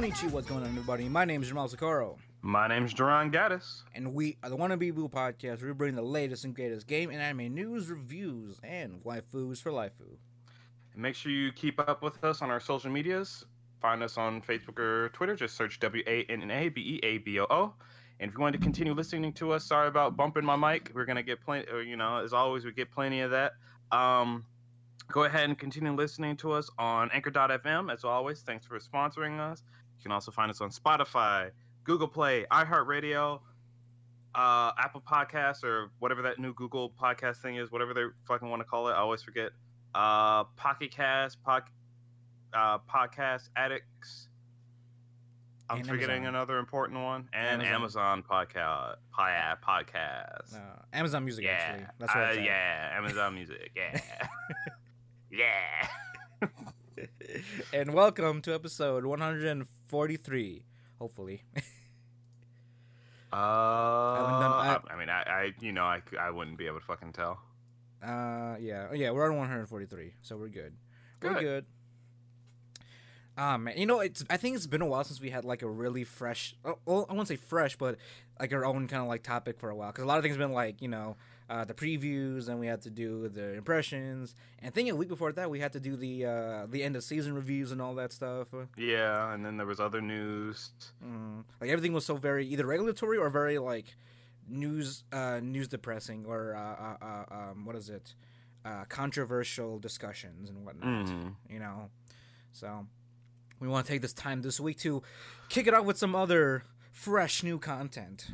What's going on, everybody? My name is Jamal Sakaro, My name is Duran Gaddis. and we are the Wannabe Boo Podcast. We bring the latest and greatest game and anime news, reviews, and waifus for. And make sure you keep up with us on our social medias. Find us on Facebook or Twitter. Just search W A N N A B E A B O O. And if you want to continue listening to us, sorry about bumping my mic. We're gonna get plenty. You know, as always, we get plenty of that. Um, go ahead and continue listening to us on Anchor.fm. As always, thanks for sponsoring us. You can also find us on Spotify, Google Play, iHeartRadio, uh, Apple Podcasts, or whatever that new Google podcast thing is, whatever they fucking want to call it. I always forget. Uh, Pocket Cast, pod, uh, Podcast Addicts. I'm And forgetting Amazon. another important one, and Amazon. Amazon, podcast, podcast. Uh, Amazon Music, yeah, actually. That's what uh, yeah, Amazon Music, yeah, yeah. and welcome to episode 143, hopefully. Uh, done- I- I, I mean, I, I, you know, I, I wouldn't be able to fucking tell. Uh, yeah, oh, yeah, we're on 143, so we're good. We're Good. good. Ah man, you know, it's. I think it's been a while since we had like a really fresh. Oh, well, I won't say fresh, but like our own kind of like topic for a while. Because a lot of things have been like you know uh, the previews, and we had to do the impressions, and I think a week before that we had to do the uh, the end of season reviews and all that stuff. Yeah, and then there was other news. Mm. Like everything was so very either regulatory or very like news uh, news depressing or uh, uh, uh, um, what is it uh, controversial discussions and whatnot. Mhm. You know, so we want to take this time this week to kick it off with some other fresh new content.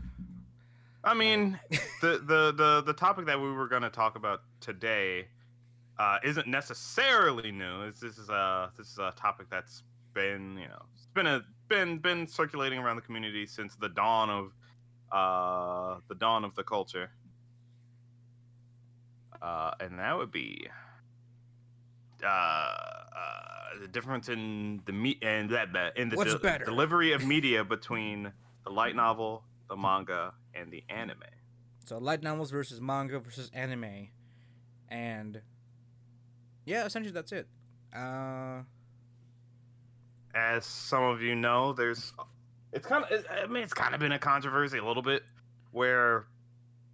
I mean, the, the the the topic that we were going to talk about today uh, isn't necessarily new. It's, this is a this is a topic that's been you know it's been a been been circulating around the community since the dawn of uh, the dawn of the culture, uh, and that would be uh, uh, the difference in the meat and that that in the What's de- better? delivery of media between the light novel, the manga, and the anime. So light novels versus manga versus anime, and yeah, essentially that's it. Uh, As some of you know, there's it's kind of I mean it's kind of been a controversy a little bit where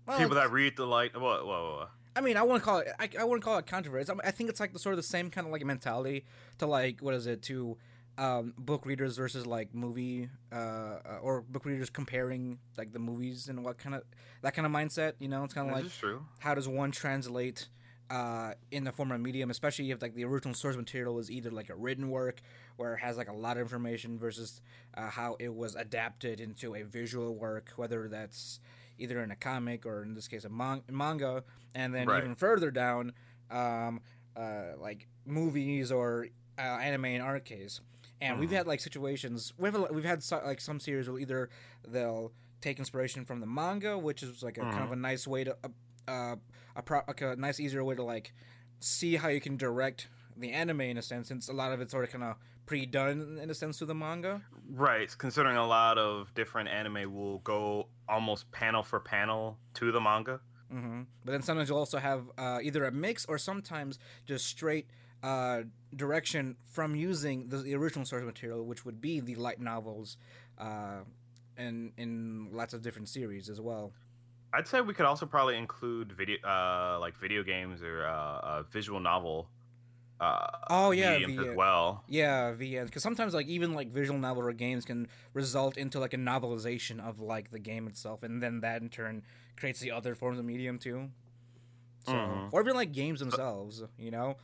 well, people that read the light whoa. I mean, I wouldn't call it. I, I wouldn't call it controversy. I, mean, I think it's like the sort of the same kind of like mentality to like what is it to um, book readers versus like movie uh, uh, or book readers comparing like the movies and what kind of that kind of mindset. You know, it's kind of like true. how does one translate uh, in the form of medium, especially if like the original source material is either like a written work where it has like a lot of information versus uh, how it was adapted into a visual work, whether that's either in a comic or in this case a man- manga, and then Right. even further down, um, uh, like movies or uh, anime in our case. And we've Mhm. had like situations we've we've had so, like some series where either they'll take inspiration from the manga, which is like a kind of a nice way to uh, uh, a pro- like a nice easier way to like see how you can direct the anime in a sense, since a lot of it's already kind of pre-done in a sense to the manga. Right, considering a lot of different anime will go almost panel for panel to the manga. hmm But then sometimes you'll also have uh, either a mix or sometimes just straight uh, direction from using the, the original source material, which would be the light novels, uh, and in lots of different series as well. I'd say we could also probably include video, uh, like video games or uh, a visual novel. Uh, Oh, yeah, the, as well. Yeah, VN. Because sometimes like even like visual novel or games can result into like a novelization of like the game itself, and then that in turn creates the other forms of medium too. So, Mhm. or even like games themselves, you know.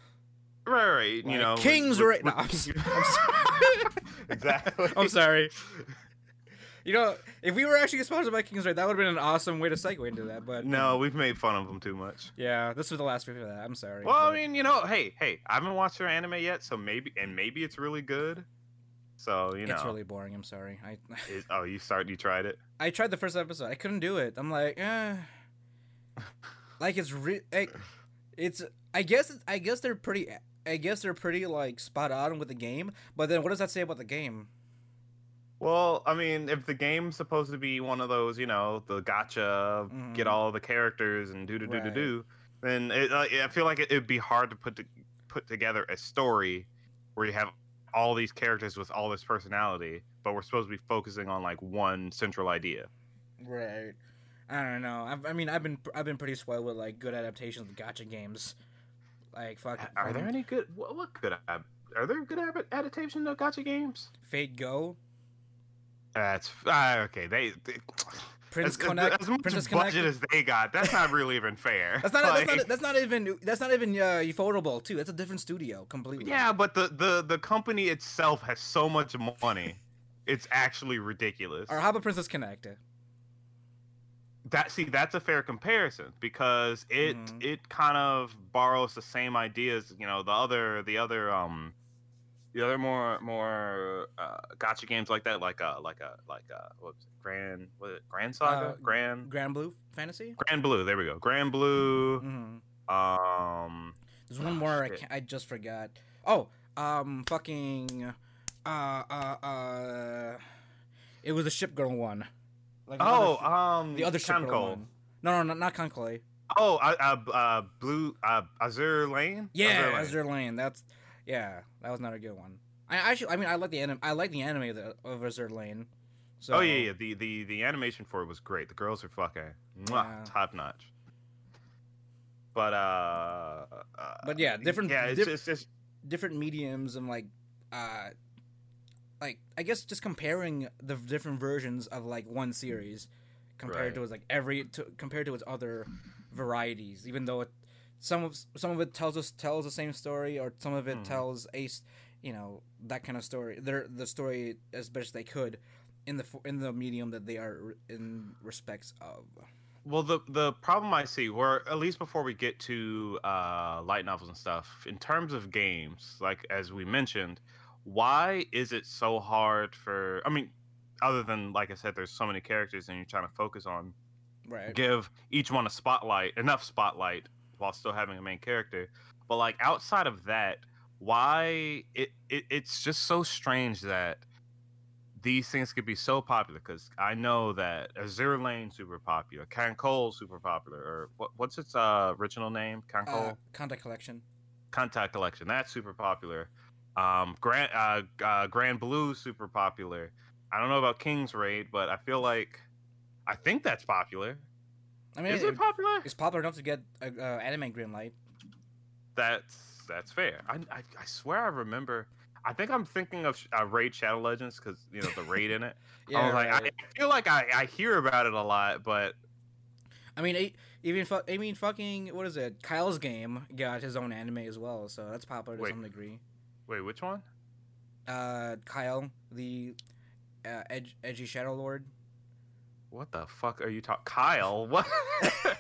Right, right. Like you know, Kings with- right with- now. exactly. I'm sorry. You know, if we were actually sponsored by King's Raid, that would have been an awesome way to segue into that. But No, we've made fun of them too much. yeah, this was the last review of that. I'm sorry. Well, I mean, you know, hey, hey, I haven't watched their anime yet, so maybe, and maybe it's really good. So you know, it's really boring. I'm sorry. I is- oh, you start, you tried it. I tried the first episode. I couldn't do it. I'm like, eh. like it's re- it's. I guess it's- I guess they're pretty. I guess they're pretty like spot on with the game. But then, what does that say about the game? Well, I mean, if the game's supposed to be one of those, you know, the gacha, get Mhm. all the characters and do do do do do, then it, I feel like it, it'd be hard to put to, put together a story where you have all these characters with all this personality, but we're supposed to be focusing on like one central idea. Right. I don't know. I've, I mean, I've been I've been pretty spoiled with like good adaptations of gacha games. Like fuck. Are there any good? What, what good? Are there good adaptation of gacha games? Fate Go, That's uh, okay. They, they Prince as, Connect, as much Princess budget Connect. as they got, that's not really even fair. That's not, Like, that's not that's not even that's not even uh, affordable too. That's a different studio completely. yeah, but the, the the company itself has so much money. It's actually ridiculous. Or how about Princess Connect? That see that's a fair comparison because it Mhm. it kind of borrows the same ideas you know the other the other um the other more more uh gacha games like that like a like a like a what was it grand what it grand saga Uh, grand Granblue Fantasy. grand blue there we go grand blue hmm um There's one Oh, more I, can't, I just forgot. Oh, um, fucking, uh, uh, uh, it was the ship girl one. Like oh um the other ship. No, no, no, not Conclave. oh uh, uh, uh blue uh azure lane Yeah, Lane. Azure Lane. That's yeah, that was not a good one. I actually, I mean, I like the anim- I like the anime of, the, of Azure Lane. So, oh yeah, yeah. The, the the animation for it was great. The girls are fucking Yeah. top notch. But uh, uh, But yeah, different- Yeah, it's diff- just, it's just different mediums and like, uh, like I guess just comparing the different versions of like one series compared Right. to its like every to, compared to its other varieties. Even though it some of some of it tells us tells the same story, or some of it Mhm. tells a you know that kind of story. They're the story as best they could in the in the medium that they are in respects of. well, the the problem I see, where at least before we get to uh, light novels and stuff, in terms of games, like as we mentioned, why is it so hard for? I mean, other than like I said, there's so many characters and you're trying to focus on Right. give each one a spotlight, enough spotlight, while still having a main character. But like outside of that, why it, it it's just so strange that these things could be so popular because I know that Azure Lane super popular, KanColle super popular, or what, what's its uh, original name? KanColle Uh, Kantai Collection. Kantai Collection. That's super popular. Um, Grand uh, uh, Granblue super popular. I don't know about King's Raid, but I feel like I think that's popular. I mean, Is it- it popular? it's popular enough to get uh, anime green light. That's that's fair. I, I, I swear I remember. I think I'm thinking of uh, Raid Shadow Legends because you know the raid in it. I was like, I right. feel like I, I hear about it a lot, but I mean, even fu- I mean, fucking what is it? Kyle's game got his own anime as well, so that's popular to Wait. some degree. Wait, which one? Uh, Kyle, the uh, edge, edgy Shadow Lord. What the fuck are you talking? Kyle? What?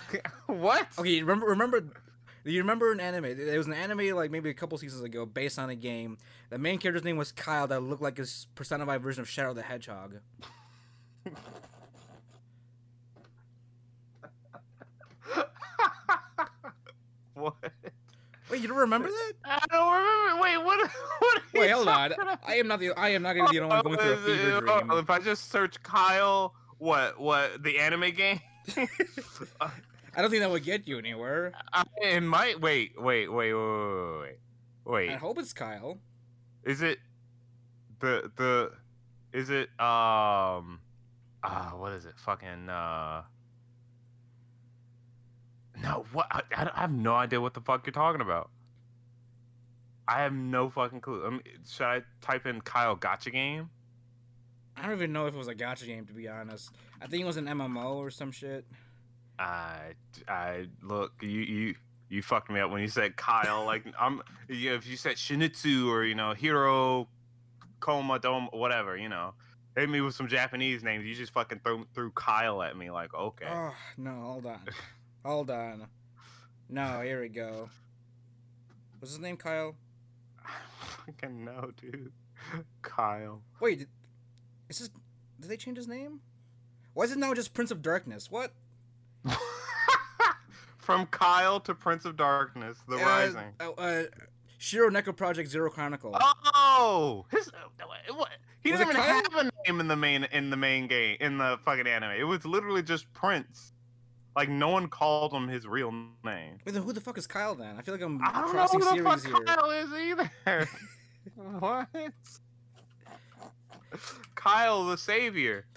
what? Okay, remember remember. You remember an anime? It was an anime like maybe a couple seasons ago based on a game. The main character's name was Kyle that looked like his personified version of Shadow the Hedgehog. what? Wait, you don't remember that? I don't remember. Wait, what? what are Wait, you hold on. about? I am not the I am not gonna be the only one going through a fever dream. If I just search Kyle, what? What? The anime game? I don't think that would get you anywhere. I- it might. Wait, wait, wait, wait, wait, wait. Wait, I hope it's Kyle. is it the the? Is it um? Ah, what is it? Fucking uh. No, what? I, I I have no idea what the fuck you're talking about. I have no fucking clue. Um, should I type in Kyle Gacha Game? I don't even know if it was a gacha game to be honest. I think it was an MMO or some shit. I, I look you you you fucked me up when you said Kyle. Like I'm, you know, if you said Shinitsu or you know Hero, Koma, Dome, whatever, you know, hit me with some Japanese names. You just fucking threw threw Kyle at me. Like okay, Oh no, hold on, hold on. No, here we go. Was his name Kyle? I fucking no, dude. Kyle. Wait, did, is this? Did they change his name? Why is it now just Prince of Darkness? What? From Kyle to Prince of Darkness, The Uh, Rising. Uh, uh, Shiro Neko Project Zero Chronicle. Oh, his what? He didn't even Kyle? have a name in the main in the main game in the fucking anime. It was literally just Prince. Like no one called him his real name. Wait, then who the fuck is Kyle then? I feel like I'm I don't know crossing who the fuck here. Kyle is either. what? Kyle the Savior.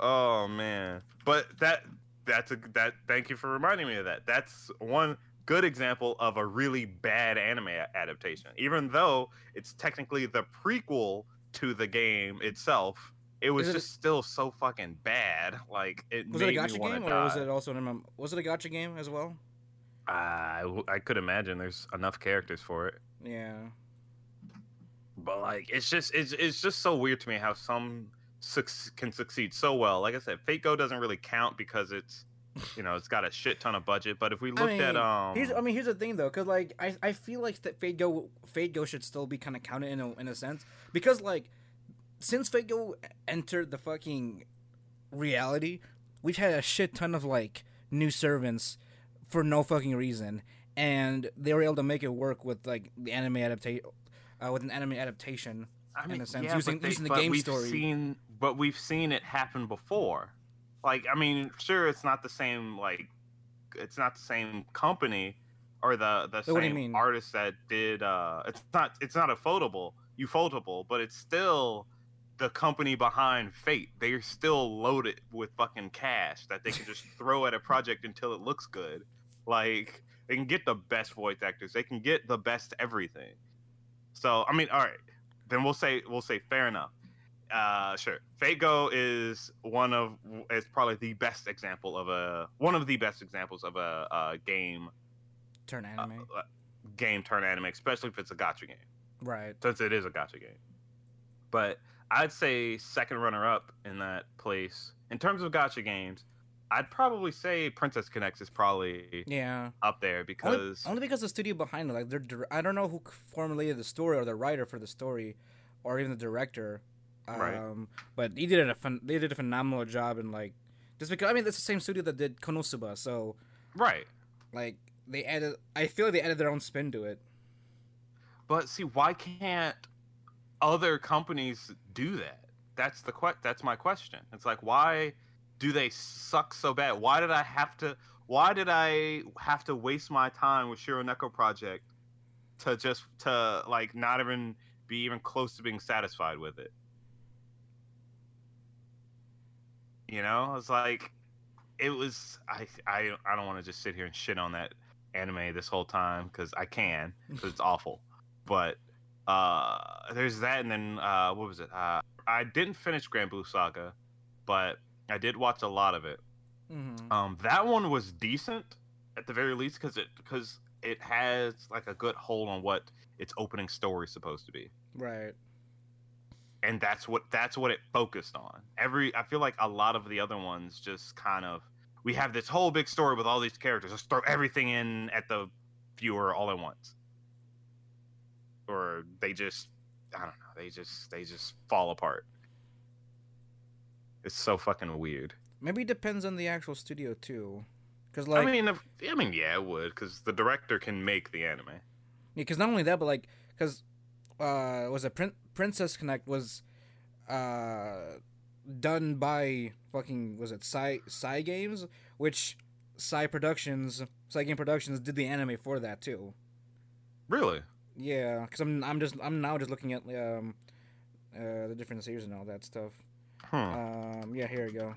oh man. But that that's a that thank you for reminding me of that. That's one good example of a really bad anime adaptation. Even though it's technically the prequel to the game itself, it was it- just still so fucking bad. Like it Was it a made me gacha game die. or was it also an? Was it a gacha game as well? Uh, I, w- I could imagine there's enough characters for it. Yeah. But like, it's just it's it's just so weird to me how some suc can succeed so well. Like I said, Fate Go doesn't really count because it's you know it's got a shit ton of budget. But if we looked at mean, um, Here's, I mean, here's the thing though, because like I, I feel like that Fate Go Fate Go should still be kind of counted in a, in a sense because like since Fate Go entered the fucking reality, we've had a shit ton of like new servants for no fucking reason, and they were able to make it work with like the anime adaptation, uh, with an anime adaptation. I in a sense, yeah, using- but they- using the but game we've story. Seen, but we've seen it happen before. Like, I mean, sure, it's not the same. Like, it's not the same company or the the So what do you same artist that did. uh It's not. It's not a photable. Ufotable, but it's still the company behind Fate. They're still loaded with fucking cash that they can just throw at a project until it looks good. Like, they can get the best voice actors. They can get the best everything. So I mean, all right, then we'll say we'll say fair enough. Uh, sure, Fate Go is one of is probably the best example of a one of the best examples of a, uh game Turn uh, anime, uh, game turn anime, especially if it's a gacha game, right? since it is a gacha game. But I'd say second runner up in that place in terms of gacha games. I'd probably say Princess Connects is probably Yeah. up there because only because the studio behind it, like they're, I don't know who formulated the story or the writer for the story, or even the director. Um, Right. But he did a they did a phenomenal job in like, just because I mean it's the same studio that did Konosuba, so right. like they added. I feel like they added their own spin to it. But see, why can't other companies do that? That's the que- That's my question. It's like, why do they suck so bad? Why did I have to? Why did I have to waste my time with Shiro Neko Project to just to like not even be even close to being satisfied with it? You know, it's like it was. I I I don't want to just sit here and shit on that anime this whole time because I can because it's awful. But uh, there's that, and then uh, what was it? Uh, I didn't finish Grand Blue Saga, but I did watch a lot of it. Mm-hmm. Um, that one was decent at the very least because it because it has like a good hold on what its opening story is supposed to be Right. And that's what that's what it focused on. Every I feel like a lot of the other ones just kind of we have this whole big story with all these characters. Let's throw everything in at the viewer all at once, or they just I don't know. They just they just fall apart. It's so fucking weird. Maybe it depends on the actual studio too, because like I mean, if, I mean, yeah, it would because the director can make the anime. Yeah, because not only that, but like, because uh, was it Prin- Princess Connect was uh done by fucking was it Psy Cygames, which Psy Productions Psy Game Productions did the anime for that too. Really? Yeah, because I'm I'm just I'm now just looking at um uh the different series and all that stuff. Hmm. Um, yeah, here we go.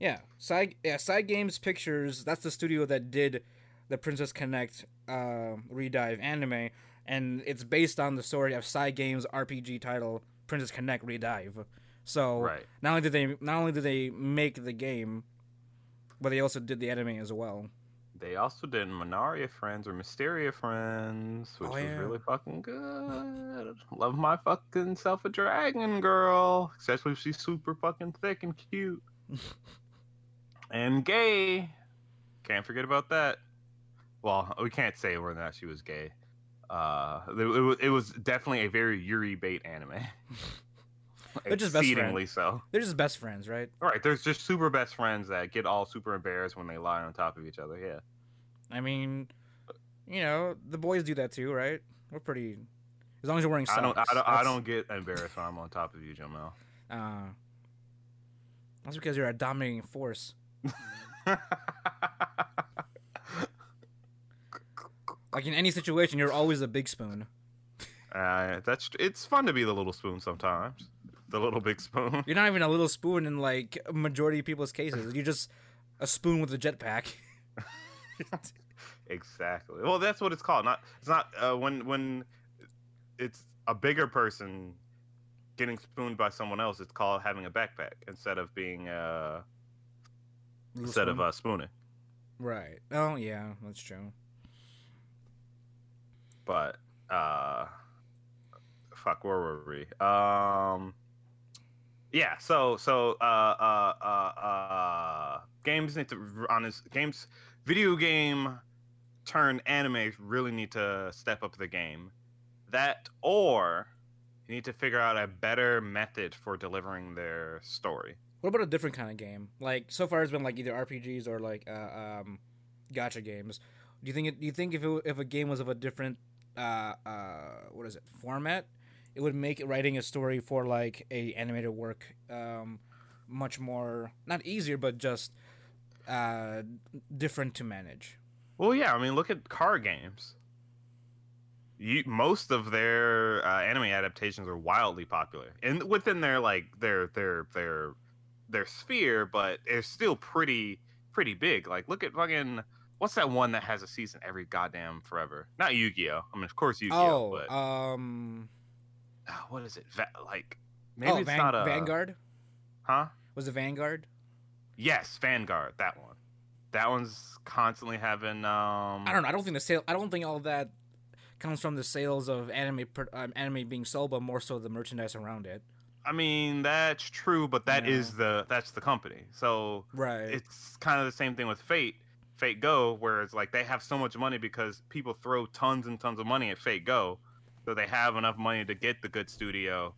Yeah, Side yeah, Cygames Pictures. That's the studio that did the Princess Connect uh, redive anime, and it's based on the story of Cygames RPG title Princess Connect Redive. So right. not only did they not only did they make the game, but they also did the anime as well. They also did Manaria Friends or Mysteria Friends, which Oh, was really fucking good. Love my fucking self a dragon girl, especially if she's super fucking thick and cute and gay. Can't forget about that. Well, we can't say whether or not she was gay. Uh, it, it was it was definitely a very Yuri bait anime. They're just best Exceedingly so. They're just best friends, right? All right, there's just super best friends that get all super embarrassed when they lie on top of each other. Yeah. I mean, you know, the boys do that too, right? We're pretty. As long as you're wearing socks. I don't, I don't, I don't get embarrassed when I'm on top of you, Jamel. Uh, that's because you're a dominating force. Like in any situation, you're always a big spoon. Uh, that's it's fun to be the little spoon sometimes. The little big spoon. You're not even a little spoon in like majority of people's cases. You're just a spoon with a jetpack. exactly. Well, that's what it's called. Not it's not uh, when when it's a bigger person getting spooned by someone else. It's called having a backpack instead of being uh instead of spoon. uh, spooning. right. Oh yeah, that's true. But uh, fuck, where were we? Um, yeah. So so uh uh uh uh games need to honest games video game turn anime really need to step up the game. That or you need to figure out a better method for delivering their story. What about a different kind of game? Like so far, it's been like either RPGs or like uh, um, gacha games. Do you think it, do you think if it, if a game was of a different uh, uh, what is it format, it would make writing a story for like a animated work um, much more not easier, but just uh, different to manage. Well, yeah, I mean, look at car games. You, most of their uh, anime adaptations are wildly popular, and within their like their their their their sphere, but they're still pretty pretty big. Like, look at fucking what's that one that has a season every goddamn forever? Not Yu Gi Oh. I mean, of course Yu Gi Oh, but um, ah, what is it? Va- like maybe oh, it's Van- not a Vanguard. huh? Was it Vanguard? Yes, Vanguard. That one. That one's constantly having um. I don't know. I don't think the sale. I don't think all of that comes from the sales of anime um, anime being sold, but more so the merchandise around it. I mean, that's true, but that is Yeah. the that's the company. So Right. it's kind of the same thing with Fate, Fate Go, where it's like they have so much money because people throw tons and tons of money at Fate Go, so they have enough money to get the good studio,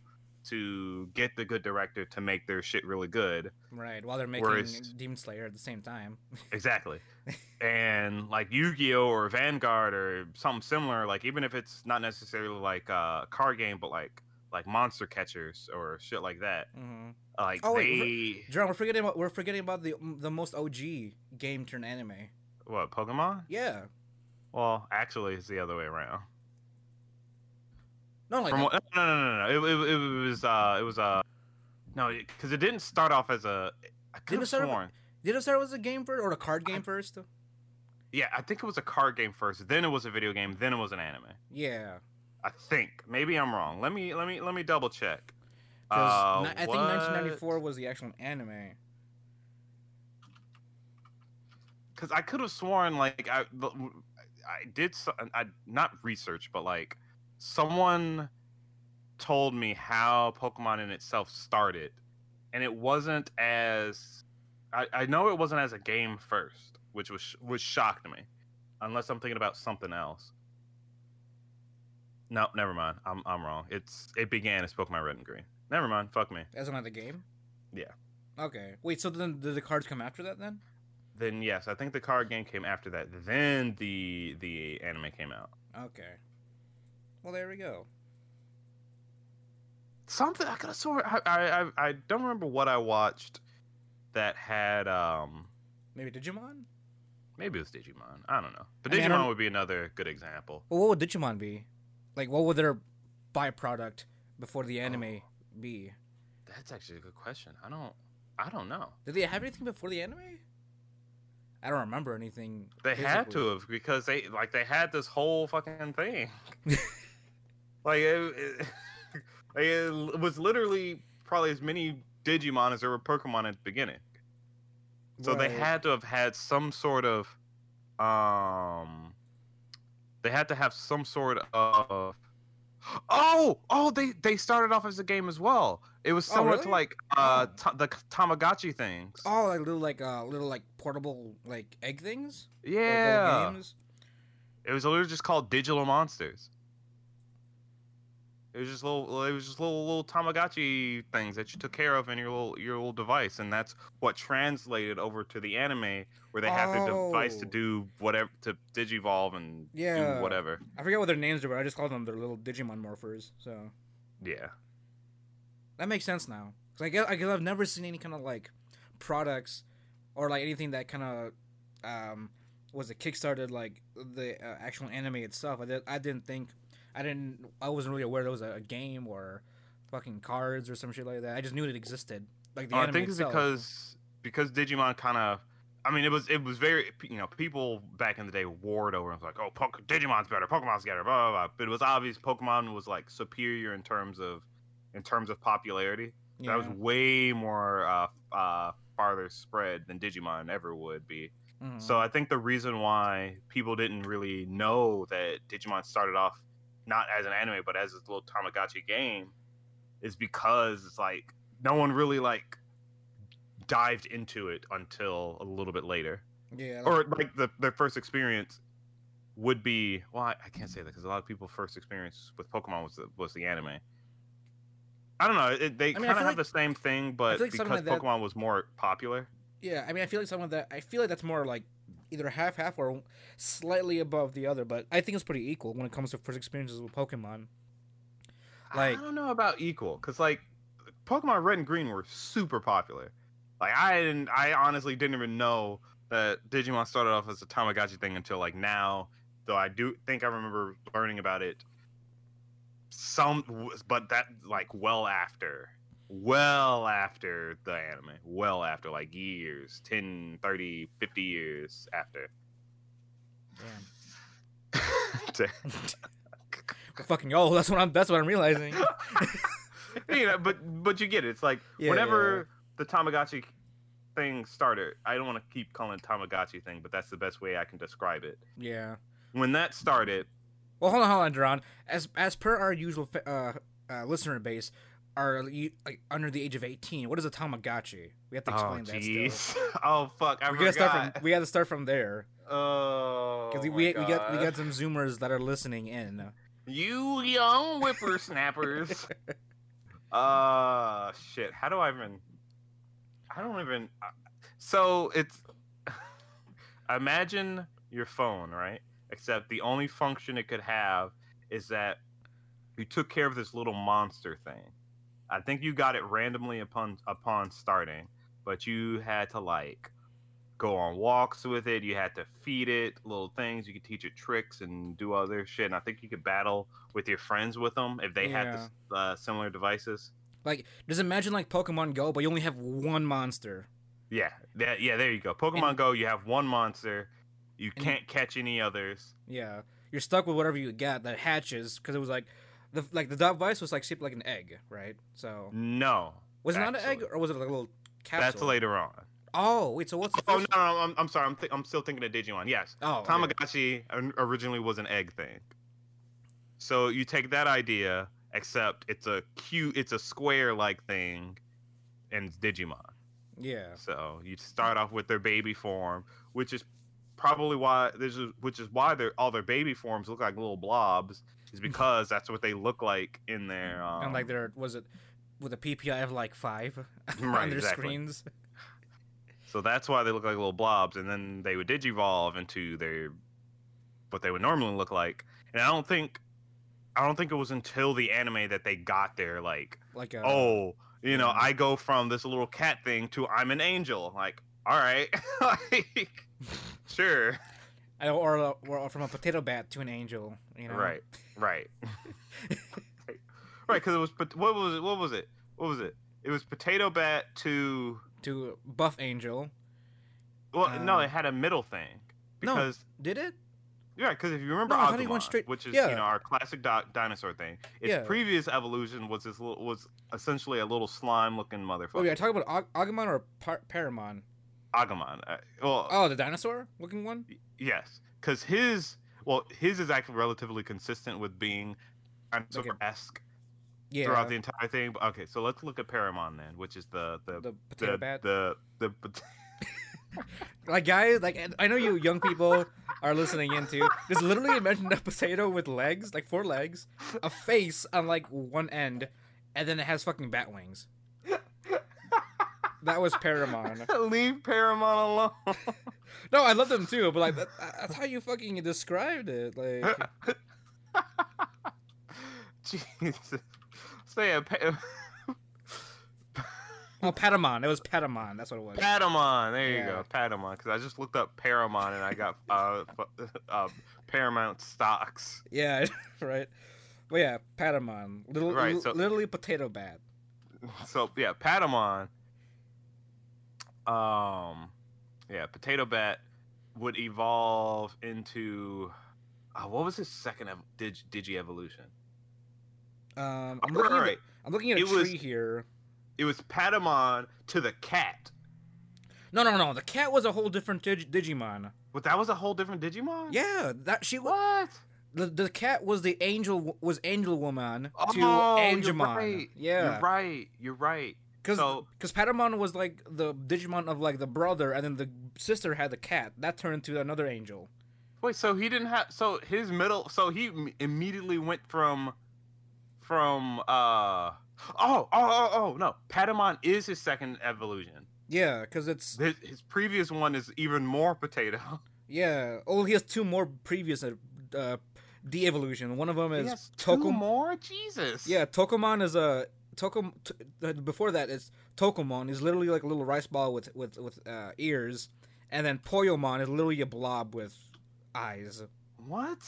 to get the good director to make their shit really good. right. While they're making whereas- Demon Slayer at the same time. Exactly. and like Yu-Gi-Oh or Vanguard or something similar, like even if it's not necessarily like a card game, but like like monster catchers or shit like that. hmm Like Oh, they wait, John, we're forgetting about we're forgetting about the the most OG game turned anime. what Pokemon? Yeah. Well, actually, it's the other way around. No, like From no, no, no, no. It, it, it was uh, it was uh, no, because it didn't start off as a. I could have it start off- did it start as a game first or a card game I- first? Yeah, I think it was a card game first. Then it was a video game. Then it was an anime. Yeah. I think. Maybe I'm wrong. Let me let me let me double check. Uh, I think what? 1994 was the actual anime. because I could have sworn like I I did so- I not research but like someone told me how Pokemon in itself started, and it wasn't as I, I know it wasn't as a game first, which was which shocked me, unless I'm thinking about something else. No, never mind. I'm I'm wrong. It's it began as Pokemon Red and Green. Never mind. Fuck me. That's another game. Yeah. Okay. Wait. So then did the cards come after that then? Then yes, I think the card game came after that. Then the the anime came out. Okay. Well, there we go. something I could have sworn I, I I I don't remember what I watched that had um Maybe Digimon. maybe it was Digimon I don't know but I mean, Digimon would be another good example. Well, what would Digimon be? Like, what would their byproduct before the anime Oh. be? That's actually a good question. I don't I don't know. Did they have anything before the anime? I don't remember anything. They had to have because they like they had this whole fucking thing. like it, it, it was literally probably as many Digimon as there were Pokemon at the beginning. So they had to have had some sort of um they had to have some sort of Oh, oh they they started off as a game as well. It was Oh, similar really? to like uh Oh. the Tamagotchi things. Oh, like little like uh little like portable like egg things. Yeah. games? It was literally just called Digital Monsters. It was just little. It was just little little Tamagotchi things that you took care of in your little your little device, and that's what translated over to the anime, where they have the device to Oh. do whatever to digivolve and Yeah. do whatever. I forget what their names are, but I just called them their little Digimon morphers. So Yeah, that makes sense now. Cause I guess, I guess I've never seen any kind of like products or like anything that kind of um was it kickstarted like the uh, actual anime itself. I did I didn't think I didn't I wasn't really aware there was a, a game or fucking cards or some shit like that. I just knew it existed. Like the Oh, I think it's itself. because because Digimon kind of. I mean, it was it was very you know people back in the day warred over. It was like, oh, Poke- Digimon's better, Pokemon's better, blah, blah blah. But it was obvious Pokemon was like superior in terms of in terms of popularity. yeah. That was way more uh, uh, farther spread than Digimon ever would be. Mhm. So I think the reason why people didn't really know that Digimon started off not as an anime but as this little Tamagotchi game is because it's like no one really like dived into it until a little bit later, yeah, or like the their first experience would be well I, I can't say that because a lot of people first experience with Pokemon was the, was the anime. I don't know. It, they I mean, kind of have like- the same thing, but like because like that- Pokemon was more popular, Yeah, I mean, I feel like some of that. I feel like that's more like either half half or slightly above the other. But I think it's pretty equal when it comes to first experiences with Pokemon. Like- I don't know about equal because like Pokemon Red and Green were super popular. Like I didn't, I honestly didn't even know that Digimon started off as a Tamagotchi thing until like now. Though I do think I remember learning about it. Some, but that like well after, well after the anime, well after like years, 10, 30, 50 years after. Damn. We're fucking old. That's what I'm. That's what I'm realizing. you know, but but you get it. It's like Yeah, whenever the Tamagotchi thing started, I don't want to keep calling it Tamagotchi thing, but that's the best way I can describe it. yeah. When that started, Well, hold on, hold on, Duran. As as per our usual uh, uh, listener base, are you like under the age of eighteen? What is a Tamagotchi? We have to oh explain that. jeez, Still. oh fuck, I We gotta start forgot. from. We gotta start from there oh, because we we, we got we got some Zoomers that are listening in. you young whippersnappers. uh shit. How do I even? I don't even. uh, So it's imagine your phone, right? Except the only function it could have is that you took care of this little monster thing. I think you got it randomly upon upon starting, but you had to like go on walks with it. You had to feed it little things. You could teach it tricks and do other shit. And I think you could battle with your friends with them if they had this, uh, similar devices. Like, just imagine like Pokemon Go, but you only have one monster. Yeah, that, yeah. There you go. Pokemon Go. You have one monster. You And- can't catch any others. Yeah, you're stuck with whatever you got that hatches because it was like the like the device was like shaped like an egg, right? So No, was it not an egg or was it like a little capsule? that's later on. Oh wait, so what's the Oh no, no, I'm, I'm sorry. I'm, th- I'm still thinking of Digimon. Yes, Oh, okay. Tamagotchi or- originally was an egg thing. So you take that idea, except it's a cute, it's a square-like thing, and it's Digimon. Yeah, So you start off with their baby form, which is probably why this is which is why their all their baby forms look like little blobs, is because that's what they look like in their um, and like there was it with a PPI of like five on their exactly. screens. So that's why they look like little blobs, and then they would digivolve into their what they would normally look like. And I don't think I don't think it was until the anime that they got there like, Like a, oh, you know. I go from this little cat thing to I'm an angel. Like, all right. like sure. Or, or from a potato bat to an angel. You know, Right. Right. right, cuz it was But what was it? What was it? What was it? It was potato bat to To buff angel. well, no, Um, it had a middle thing. no. Because Did it? Yeah, because if you remember No, Agumon, straight- which is yeah. you know our classic di- dinosaur thing, its Yeah. previous evolution was this little, was essentially a little slime-looking motherfucker. Oh yeah, talk about Ag- Agumon or Par- Paramon. Agumon. Uh, well, Oh, the dinosaur looking one. yes, because his well, his is actually relatively consistent with being dinosaur-esque Yeah, throughout the entire thing. But, okay, so let's look at Paramon then, which is the the the potato the, bat. the the, pot- Like guys, like I know you young people are listening into. Just literally imagine a potato with legs, like four legs, a face on like one end, and then it has fucking bat wings. That was Paramon. leave Paramon alone. No, I love them too, but like that, that's how you fucking described it. Like, Jesus. So yeah, pa- Oh, Patamon. It was Patamon. That's what it was. Patamon. There you Yeah. go, Patamon. Because I just looked up Paramount and I got uh, uh Paramount stocks. Yeah, right. Well, yeah, Patamon. Little, Right, so- literally potato bat. So yeah, Patamon. Um, yeah, Potato Bat would evolve into. Uh, what was his second ev- dig, digi evolution? Um, I'm looking, right. at, I'm looking at a It tree was- here. It was Patamon to the cat. No, no, no. The cat was a whole different dig- Digimon. But that was a whole different Digimon. Yeah, that she was. What? The, the cat was the angel was Angel Woman to oh, you're Angemon. right. Yeah, You're right. You're right. Because So- Patamon was like the Digimon of like the brother, and then the sister had the cat. That turned into another angel. Wait, so he didn't have so his middle so he im- immediately went from from uh oh oh oh oh no Patamon is his second evolution. Yeah, because it's His, his previous one is even more potato. yeah. Oh, he has two more previous uh, uh de-evolution. One of them He is has two more. Jesus. Yeah, Tokomon is a Tokom. T- before that, it's Tokomon. Is literally like a little rice ball with with with uh, ears, and then Poyomon is literally a blob with eyes. What?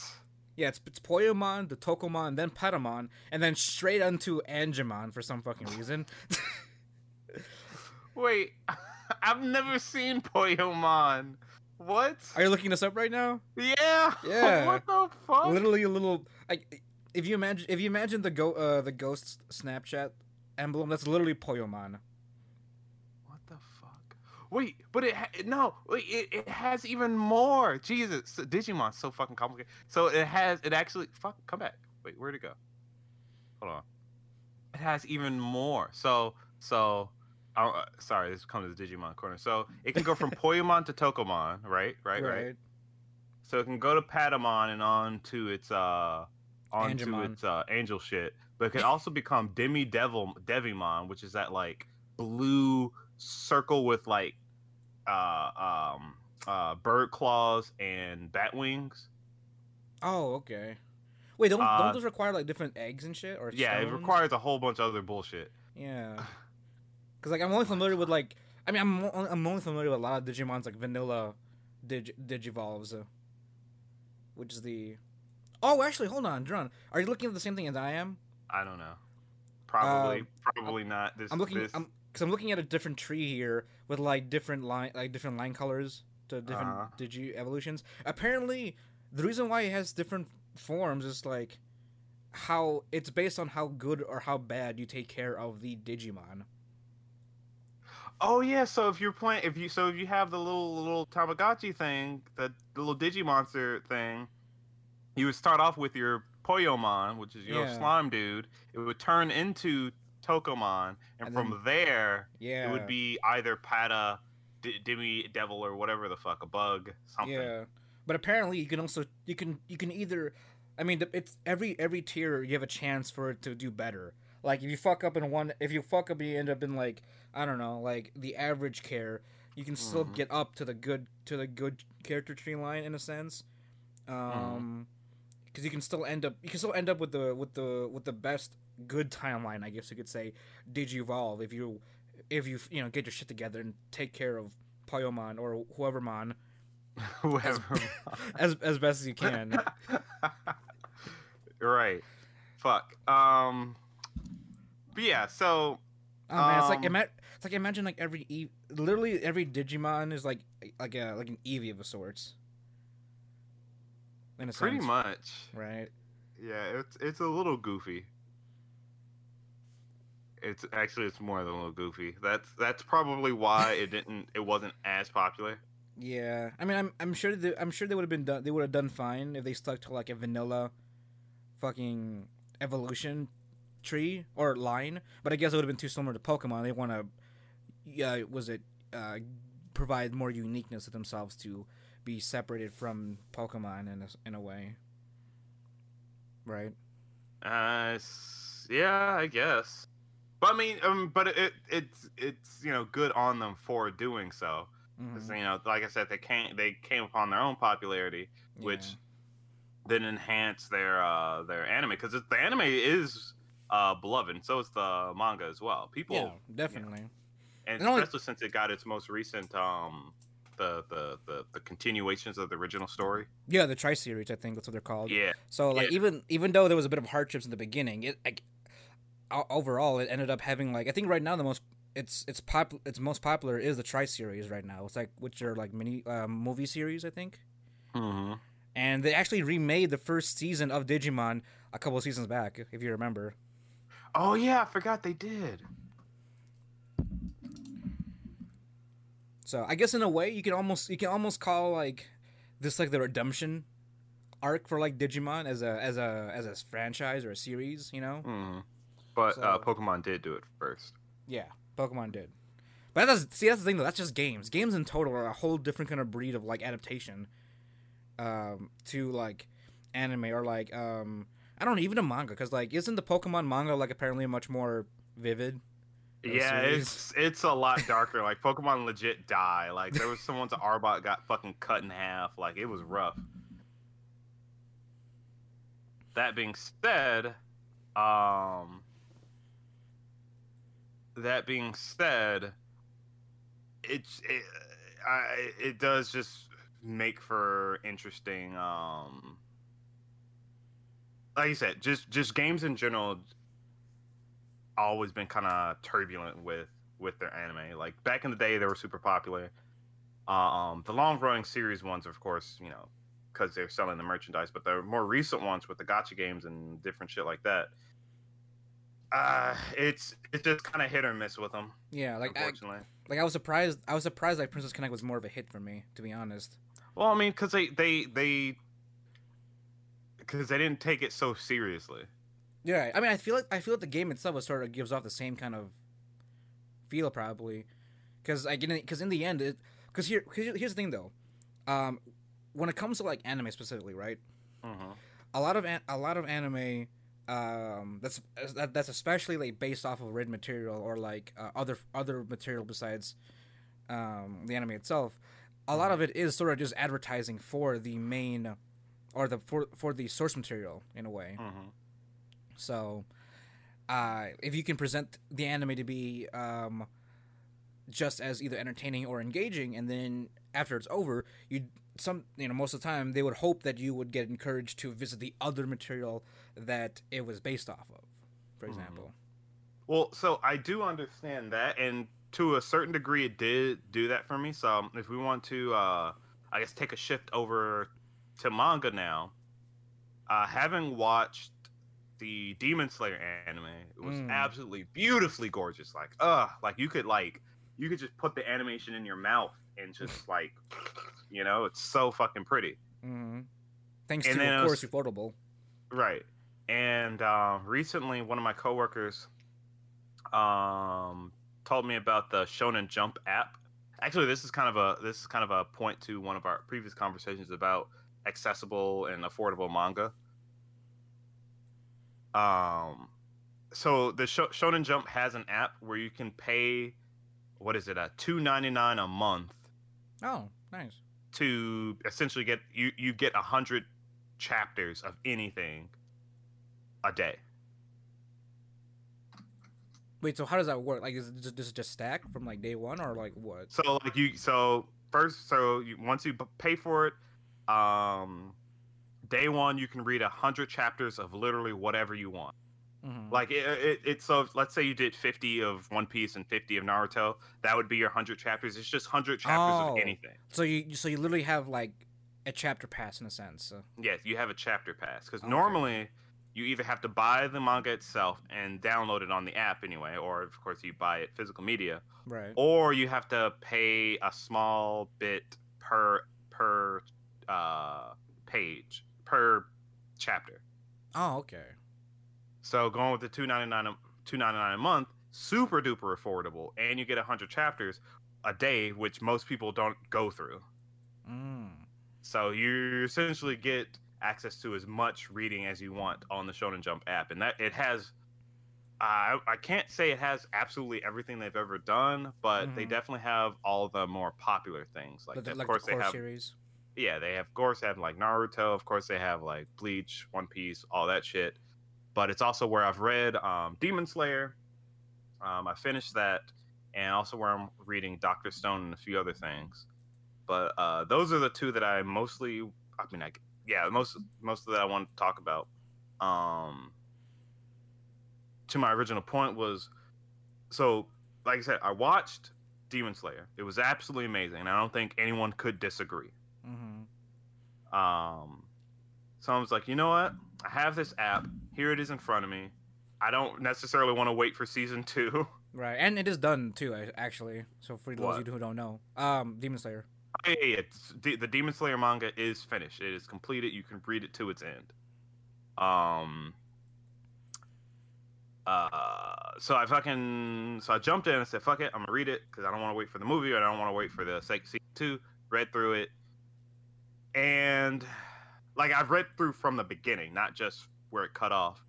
Yeah, it's, it's Poyomon, the Tokomon, then Patamon, and then straight onto Angemon for some fucking reason. Wait, I've never seen Poyomon. What? Are you looking this up right now? Yeah. Yeah. what the fuck? Literally a little. Like, if you imagine, if you imagine the go, uh, the ghost Snapchat emblem, that's literally Poyomon. What the fuck? Wait, but it ha- no, wait, it, it has even more. Jesus, so Digimon's so fucking complicated. So it has it actually fuck come back. Wait, where'd it go? Hold on. It has even more. So so uh, sorry, this comes to the Digimon corner. So it can go from Poyomon to Tokomon, right? Right, right. So it can go to Patamon and on to its uh onto Angemon. its uh angel shit. But it can also become Demi Devil Devimon, which is that like blue circle with like uh um uh bird claws and bat wings. Oh, okay. Wait, don't Uh, don't those require like different eggs and shit or Yeah, it requires a whole bunch of other bullshit. Yeah. Cause like I'm only familiar with like I mean I'm o- I'm only familiar with a lot of Digimons like vanilla Dig Digivolves, uh, which is the. Oh, actually, hold on, John. Are you looking at the same thing as I am? I don't know. Probably Um, probably not. This I'm looking. this, I'm because I'm looking at a different tree here with like different line, like different line colors to different Uh-huh. Digi evolutions. Apparently, the reason why it has different forms is like how it's based on how good or how bad you take care of the Digimon. Oh yeah, so if you're playing if you so if you have the little little Tamagotchi thing, the, the little Digimonster thing, you would start off with your Poyomon, which is your Yeah. slime dude. It would turn into Tokomon, and, And from then- there Yeah. it would be either Pata, D- Demi Devil, or whatever the fuck, a bug, something. Yeah, but apparently you can also you can you can either, I mean it's every every tier you have a chance for it to do better. Like if you fuck up in one, if you fuck up, you end up in like I don't know, like the average care. You can still Mhm. get up to the good to the good character tree line in a sense, um, because you can still end up you can still end up with the with the with the best good timeline, I guess you could say. Digivolve if you if you you know get your shit together and take care of Poyomon or whoevermon, whoever mon Whatever. as as best as you can. right. Fuck. Um. But yeah, so Oh man, it's like Um, ima- it's like imagine like every e- literally every Digimon is like like a like an Eevee of a sorts. In a pretty sense, much. right? Yeah, it's it's a little goofy. It's actually it's more than a little goofy. That's that's probably why it didn't it wasn't as popular. Yeah, I mean, I'm I'm sure they, I'm sure they would have been done. They would have done fine if they stuck to like a vanilla, fucking evolution tree or line. But I guess it would have been too similar to Pokemon. They want to, yeah, was it uh, provide more uniqueness to themselves to be separated from Pokemon in a, in a way, right? Uh, yeah, I guess. But I mean, um, but it it's it's you know good on them for doing so. 'Cause, Mhm. You know, like I said, they came they came upon their own popularity, which then enhanced their uh their anime because the anime is uh beloved, and so is the manga as well. People yeah, definitely. and And only- especially since it got its most recent um the the the, the continuations of the original story. Yeah, the Tri series, I think that's what they're called. Yeah, So like Yeah. even even though there was a bit of hardships in the beginning, it like overall it ended up having like I think right now the most it's it's pop it's most popular is the Tri series right now. It's like which are like mini um, movie series I think. mm-hmm. And they actually remade the first season of Digimon a couple of seasons back, if you remember. Oh yeah, I forgot they did. So I guess in a way you can almost you can almost call like this like the redemption arc for like Digimon as a as a as a franchise or a series, you know? hmm But uh, Pokemon did do it first. Yeah, Pokemon did. But that's see that's the thing though. That's just games. Games in total are a whole different kind of breed of like adaptation um, to like anime or like um, I don't know even a manga because like isn't the Pokemon manga like apparently much more vivid? Yeah, series? it's it's a lot darker. like Pokemon legit die. Like there was someone's Arbok got fucking cut in half. Like it was rough. That being said, um, that being said, it's it, I, it does just make for interesting. Um, like you said, just just games in general always been kind of turbulent with with their anime. Like back in the day, they were super popular. Um, the long running series ones, of course, you know, because they're selling the merchandise. But the more recent ones with the gacha games and different shit like that, uh, it's it's just kind of hit or miss with them. Yeah, like I, unfortunately. like I was surprised. I was surprised like Princess Connect was more of a hit for me, to be honest. well, I mean, because they they they because they didn't take it so seriously. Yeah, I mean, I feel like I feel like the game itself was sort of gives off the same kind of feel probably, because I like because in the end, it because here 'cause here's the thing though, um, when it comes to like anime specifically, right? Mm-hmm. A lot of an- a lot of anime, um, that's that's especially like based off of written material or like uh, other other material besides, um, the anime itself. A lot of it is sort of just advertising for the main, or the for for the source material in a way. Mm-hmm. So, uh, if you can present the anime to be um, just as either entertaining or engaging, and then after it's over, you some you know most of the time they would hope that you would get encouraged to visit the other material that it was based off of, for Mhm. example. Well, so I do understand that, and to a certain degree, it did do that for me. So if we want to, uh, I guess, take a shift over to manga now, uh, having watched the Demon Slayer anime, it was Mm. absolutely beautifully gorgeous. Like, uh, like you could like you could just put the animation in your mouth and just like, you know, it's so fucking pretty. hmm Thanks And to, of course, was- Ufotable. Right. And uh, recently, one of my coworkers um, told me about the Shonen Jump app. Actually, this is kind of a this is kind of a point to one of our previous conversations about accessible and affordable manga. Um, so the Sho- Shonen Jump has an app where you can pay, what is it, a two ninety nine a month Oh, nice. to essentially get you you get a hundred chapters of anything a day. Wait, so how does that work? Like, is this, just, just stack from like day one, or like what? So like you so first so you once you pay for it, um, day one you can read a hundred chapters of literally whatever you want. Mhm. Like it, it, it's so let's say you did fifty of One Piece and fifty of Naruto, that would be your hundred chapters. It's just hundred chapters Oh. of anything. So you so you literally have like a chapter pass in a sense. So. Yes, you have a chapter pass because Okay. normally you either have to buy the manga itself and download it on the app anyway, or of course you buy it physical media, Right. or you have to pay a small bit per per uh, page per chapter. Oh, okay. So going with the two ninety nine two ninety nine a month, super duper affordable, and you get hundred chapters a day, which most people don't go through. Mm. So you essentially get access to as much reading as you want on the Shonen Jump app, and that it has. I I can't say it has absolutely everything they've ever done, but they Mhm. definitely have all the more popular things. Like, Like, the, of like course the they have, series. Yeah, they have, of course, have like Naruto. Of course, they have like Bleach, One Piece, all that shit. But it's also where I've read um, Demon Slayer. Um, I finished that, and also where I'm reading Doctor Stone and a few other things. But uh, those are the two that I mostly. I mean, I yeah, most most of that I want to talk about. Um, to my original point was, so like I said, I watched Demon Slayer. It was absolutely amazing, and I don't think anyone could disagree. Mm-hmm. Um, so I was like, you know what? I have this app. Here it is in front of me. I don't necessarily want to wait for season two. Right, and it is done too, actually. So for those of you who don't know, um, Demon Slayer. Yeah, yeah. It's, the, the Demon Slayer manga is finished. It is completed. You can read it to its end. Um. Uh. So I fucking so I jumped in and said, "Fuck it, I'm gonna read it because I don't want to wait for the movie I don't want to wait for the second season two." Read through it, and like I've read through from the beginning, not just where it cut off.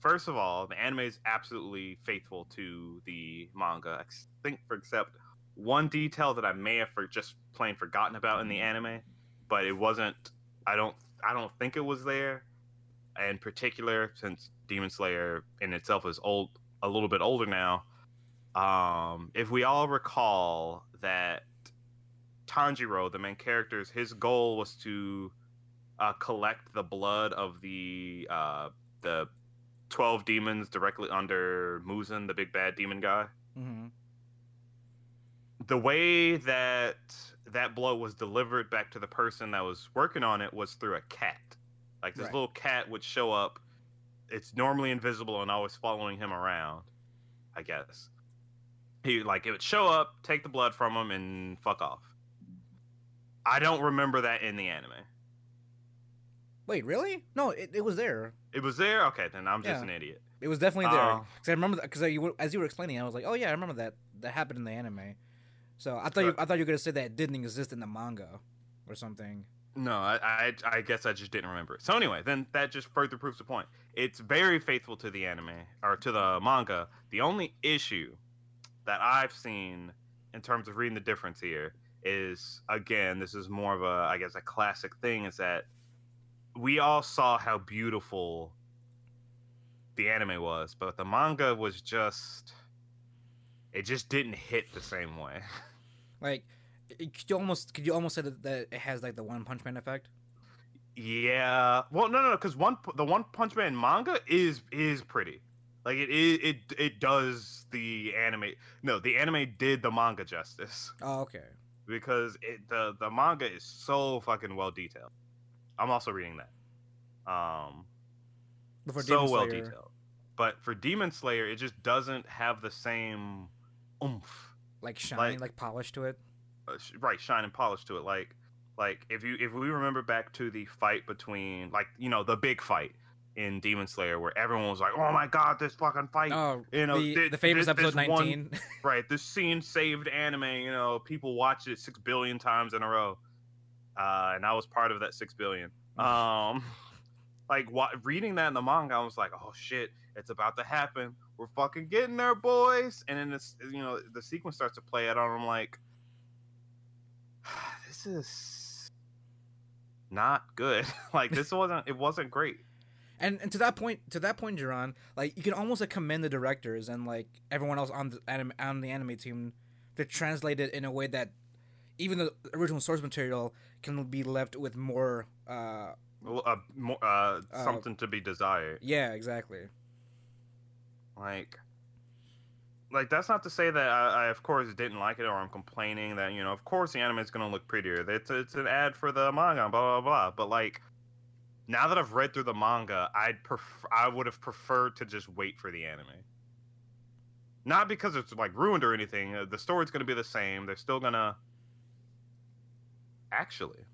First of all, the anime is absolutely faithful to the manga. I think, for except one detail that I may have for just plain forgotten about in the anime, but it wasn't. I don't. I don't think it was there. In particular, since Demon Slayer in itself is old, a little bit older now. Um, if we all recall that Tanjiro, the main character's, his goal was to uh, collect the blood of the uh, the twelve demons directly under Muzan, the big bad demon guy Mm-hmm. the way that that blow was delivered back to the person that was working on it was through a cat. Like this Right. little cat would show up. It's normally invisible and always following him around. I guess he like it would show up, take the blood from him, and fuck off. I don't remember that in the anime. Wait, really? No, it, it was there. It was there. Okay, then I'm just Yeah. an idiot. It was definitely there. Oh. Because I remember because you were, as you were explaining, I was like, oh yeah, I remember that that happened in the anime. So I thought you, I thought you were gonna say that it didn't exist in the manga or something. No, I, I I guess I just didn't remember it. So anyway, then that just further proves the point. It's very faithful to the anime or to the manga. The only issue that I've seen in terms of reading the difference here is again, this is more of a I guess a classic thing is that we all saw how beautiful the anime was, but the manga was just it just didn't hit the same way. Like, could you almost could you almost say that, that it has like the One Punch Man effect? Yeah. Well, no, no, because one the One Punch Man manga is is pretty. Like it is it it does the anime. No, the anime did the manga justice Oh, okay. Because it the the manga is so fucking well detailed. I'm also reading that. Um, so Demon well Slayer, detailed. But for Demon Slayer, it just doesn't have the same oomph. like shine, like- like, polish to it. uh, sh- right shine and polish to it like like if you if we remember back to the fight between like you know the big fight in demon slayer where everyone was like oh my god this fucking fight Oh, you know the, thi- the famous this episode one- nineteen. right this scene saved anime you know people watched it six billion times in a row uh and i was part of that six billion. Um like reading that in the manga i was like oh shit it's about to happen. We're fucking getting there boys. And then this you know the sequence starts to play out and i'm like this is not good. Like this wasn't it wasn't great And, and to that point, to that point, Jerron, like you can almost like commend the directors and like everyone else on the anime on the anime team to translate it in a way that even the original source material can be left with more. uh uh, more, uh, Uh, something to be desired Yeah, exactly. like like that's not to say that I, I of course didn't like it or i'm complaining that you know of course the anime is going to look prettier it's, it's an ad for the manga blah blah blah but like now that i've read through the manga i'd prefer i would have preferred to just wait for the anime not because it's like ruined or anything uh, the story's going to be the same they're still going to actually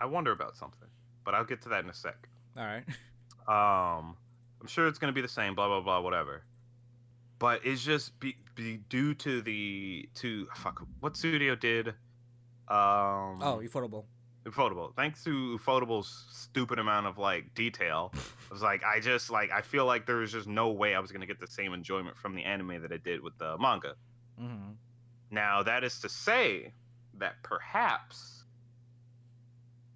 i wonder about something but i'll get to that in a sec All right. um, I'm sure it's gonna be the same. Blah blah blah. Whatever. But it's just be, be due to the to fuck what studio did. Um, Oh, Ufotable. Ufotable. Thanks to Ufotable's stupid amount of like detail, I was like, I just like I feel like there was just no way I was gonna get the same enjoyment from the anime that I did with the manga. Mm-hmm. Now that is to say that perhaps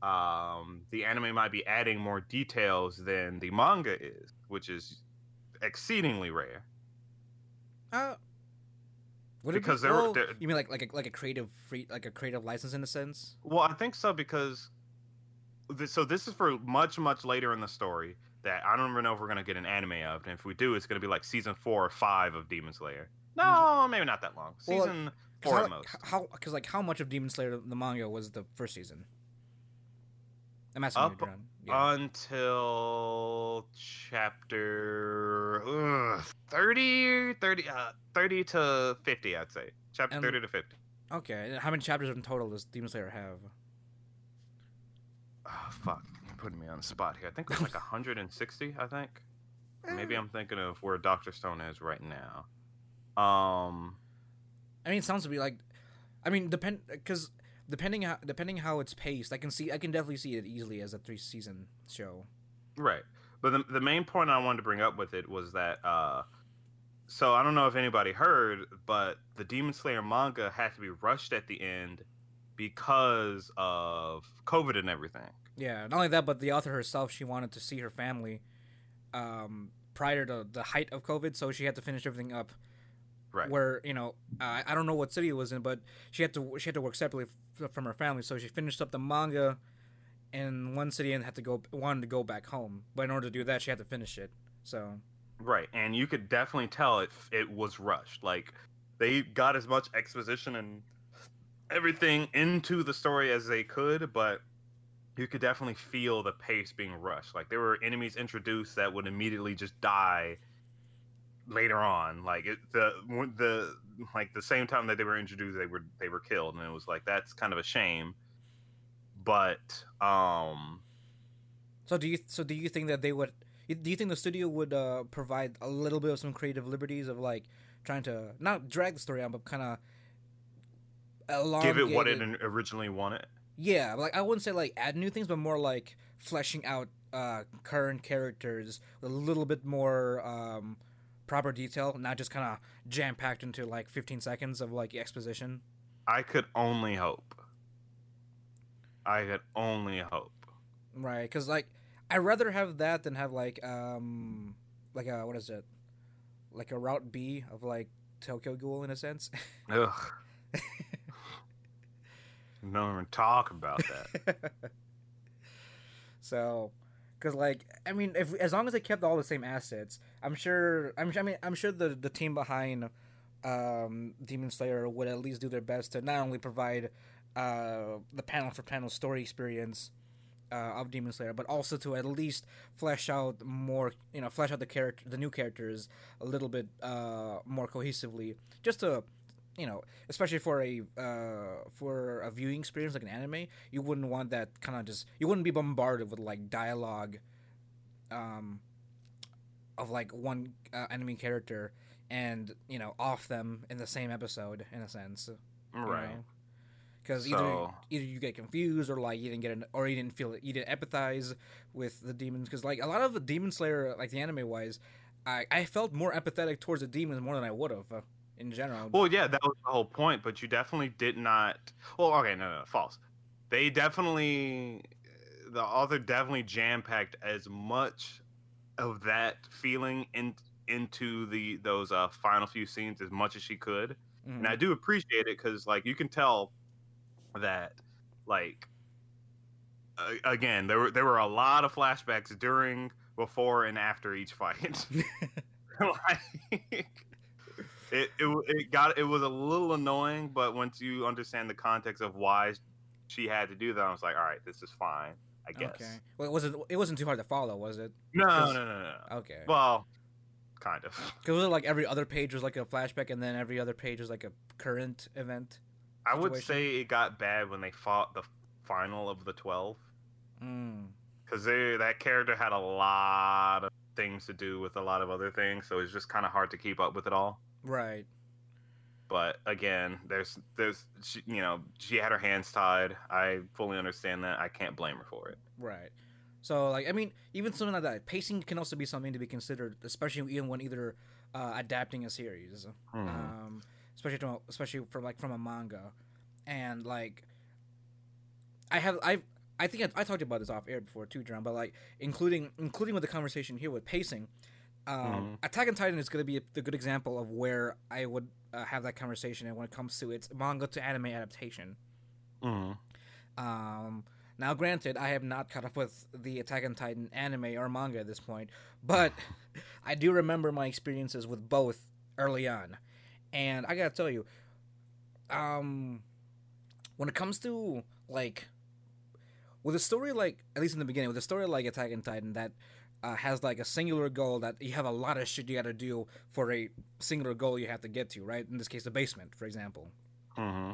um, the anime might be adding more details than the manga is, which is exceedingly rare. Uh, Would Because be, there were- well, you mean like like a, like a creative free like a creative license in a sense? Well, I think so because this, so this is for much much later in the story that I don't even know if we're gonna get an anime of, and if we do, it's gonna be like season four or five of Demon Slayer. No, maybe not that long. Well, Season Cause four how, at most. how because like how much of Demon Slayer the manga was the first season? I'm asking Up you, John. Yeah. Until chapter ugh, 30, 30, uh, 30 to 50, I'd say. Chapter And- 30 to 50. okay, and how many chapters in total does Demon Slayer have? Oh, fuck. You're putting me on the spot here. I think it's like 160, I think. Maybe I'm thinking of where Dr. Stone is right now. Um, I mean, it sounds to be like, I mean, depend because depending how depending how it's paced, I can see I can definitely see it easily as a three season show. right. But the, the main point I wanted to bring up with it was that, uh, so I don't know if anybody heard, but the Demon Slayer manga had to be rushed at the end because of COVID and everything. Yeah, not only that, but the author herself, she wanted to see her family um, prior to the height of COVID, so she had to finish everything up. Right. Where you know, uh, I don't know what city it was in, but she had to she had to work separately f- from her family, so she finished up the manga in one city and had to go wanted to go back home. But in order to do that, she had to finish it. So Right, and you could definitely tell it it was rushed. Like they got as much exposition and everything into the story as they could, but you could definitely feel the pace being rushed. Like there were enemies introduced that would immediately just die later on. Like it, the the like the same time that they were introduced, they were they were killed, and it was like that's kind of a shame. But um, So do you so do you think that they would do you think the studio would uh, provide a little bit of some creative liberties of like trying to not drag the story out but kind of give it what it originally wanted. yeah like I wouldn't say like add new things but more like fleshing out uh, current characters a little bit more um, proper detail not just kind of jam packed into like 15 seconds of like exposition I could only hope. I could only hope. right because like I'd rather have that than have like um like a what is it like a route B of like Tokyo Ghoul in a sense. Ugh. Don't even talk about that. so, because like I mean, if as long as they kept all the same assets, I'm sure. I'm. I mean, I'm sure the the team behind um, Demon Slayer would at least do their best to not only provide uh, the panel for panel story experience. Uh, of Demon Slayer, but also to at least flesh out more, you know, flesh out the character, the new characters a little bit uh, more cohesively, just to you know, especially for a uh, for a viewing experience like an anime, you wouldn't want that kind of just you wouldn't be bombarded with like dialogue, um, of like one uh, enemy character and you know off them in the same episode in a sense, right. Because either So- either you get confused or like you didn't get an or you didn't feel you didn't empathize with the demons because like a lot of the Demon Slayer like the anime wise, I I felt more empathetic towards the demons more than I would have. In general, Well, yeah, that was the whole point, but you definitely did not. Well, okay, no, no, false. They definitely, the author definitely jam packed as much of that feeling in, into the those uh, final few scenes as much as she could. Mhm. and I do appreciate it because like you can tell that like uh, again there were there were a lot of flashbacks during, before, and after each fight. like it, it it got it was a little annoying, but once you understand the context of why she had to do that, I was like, all right, this is fine, I guess. Okay. Well, it wasn't. It wasn't too hard to follow, was it? No, no, no, no, no. Okay. Well, kind of. Because was it like every other page was like a flashback, and then every other page was like a current event? I would say it got bad when they fought the final of the twelve. Mm. because that character had a lot of things to do with a lot of other things, so it's just kind of hard to keep up with it all. Right. But again, there's there's she, you know she had her hands tied. I fully understand that. I can't blame her for it. Right. So like I mean, even something like that, pacing can also be something to be considered, especially even when either uh, adapting a series, Hmm. um, especially from especially from like from a manga, and like I have I I think I, I talked about this off air before too, John, but like including including with the conversation here with pacing, Um, Attack on Titan is going to be a, a good example of where I would uh, have that conversation, and when it comes to its manga to anime adaptation. Mm-hmm. Um, now, granted, I have not caught up with the Attack on Titan anime or manga at this point, but I do remember my experiences with both early on, and I gotta tell you, um, when it comes to like with a story like at least in the beginning with a story like Attack on Titan that uh, has like a singular goal that you have a lot of shit you got to do for a singular goal you have to get to, right? In this case, the basement, for example. Mm-hmm.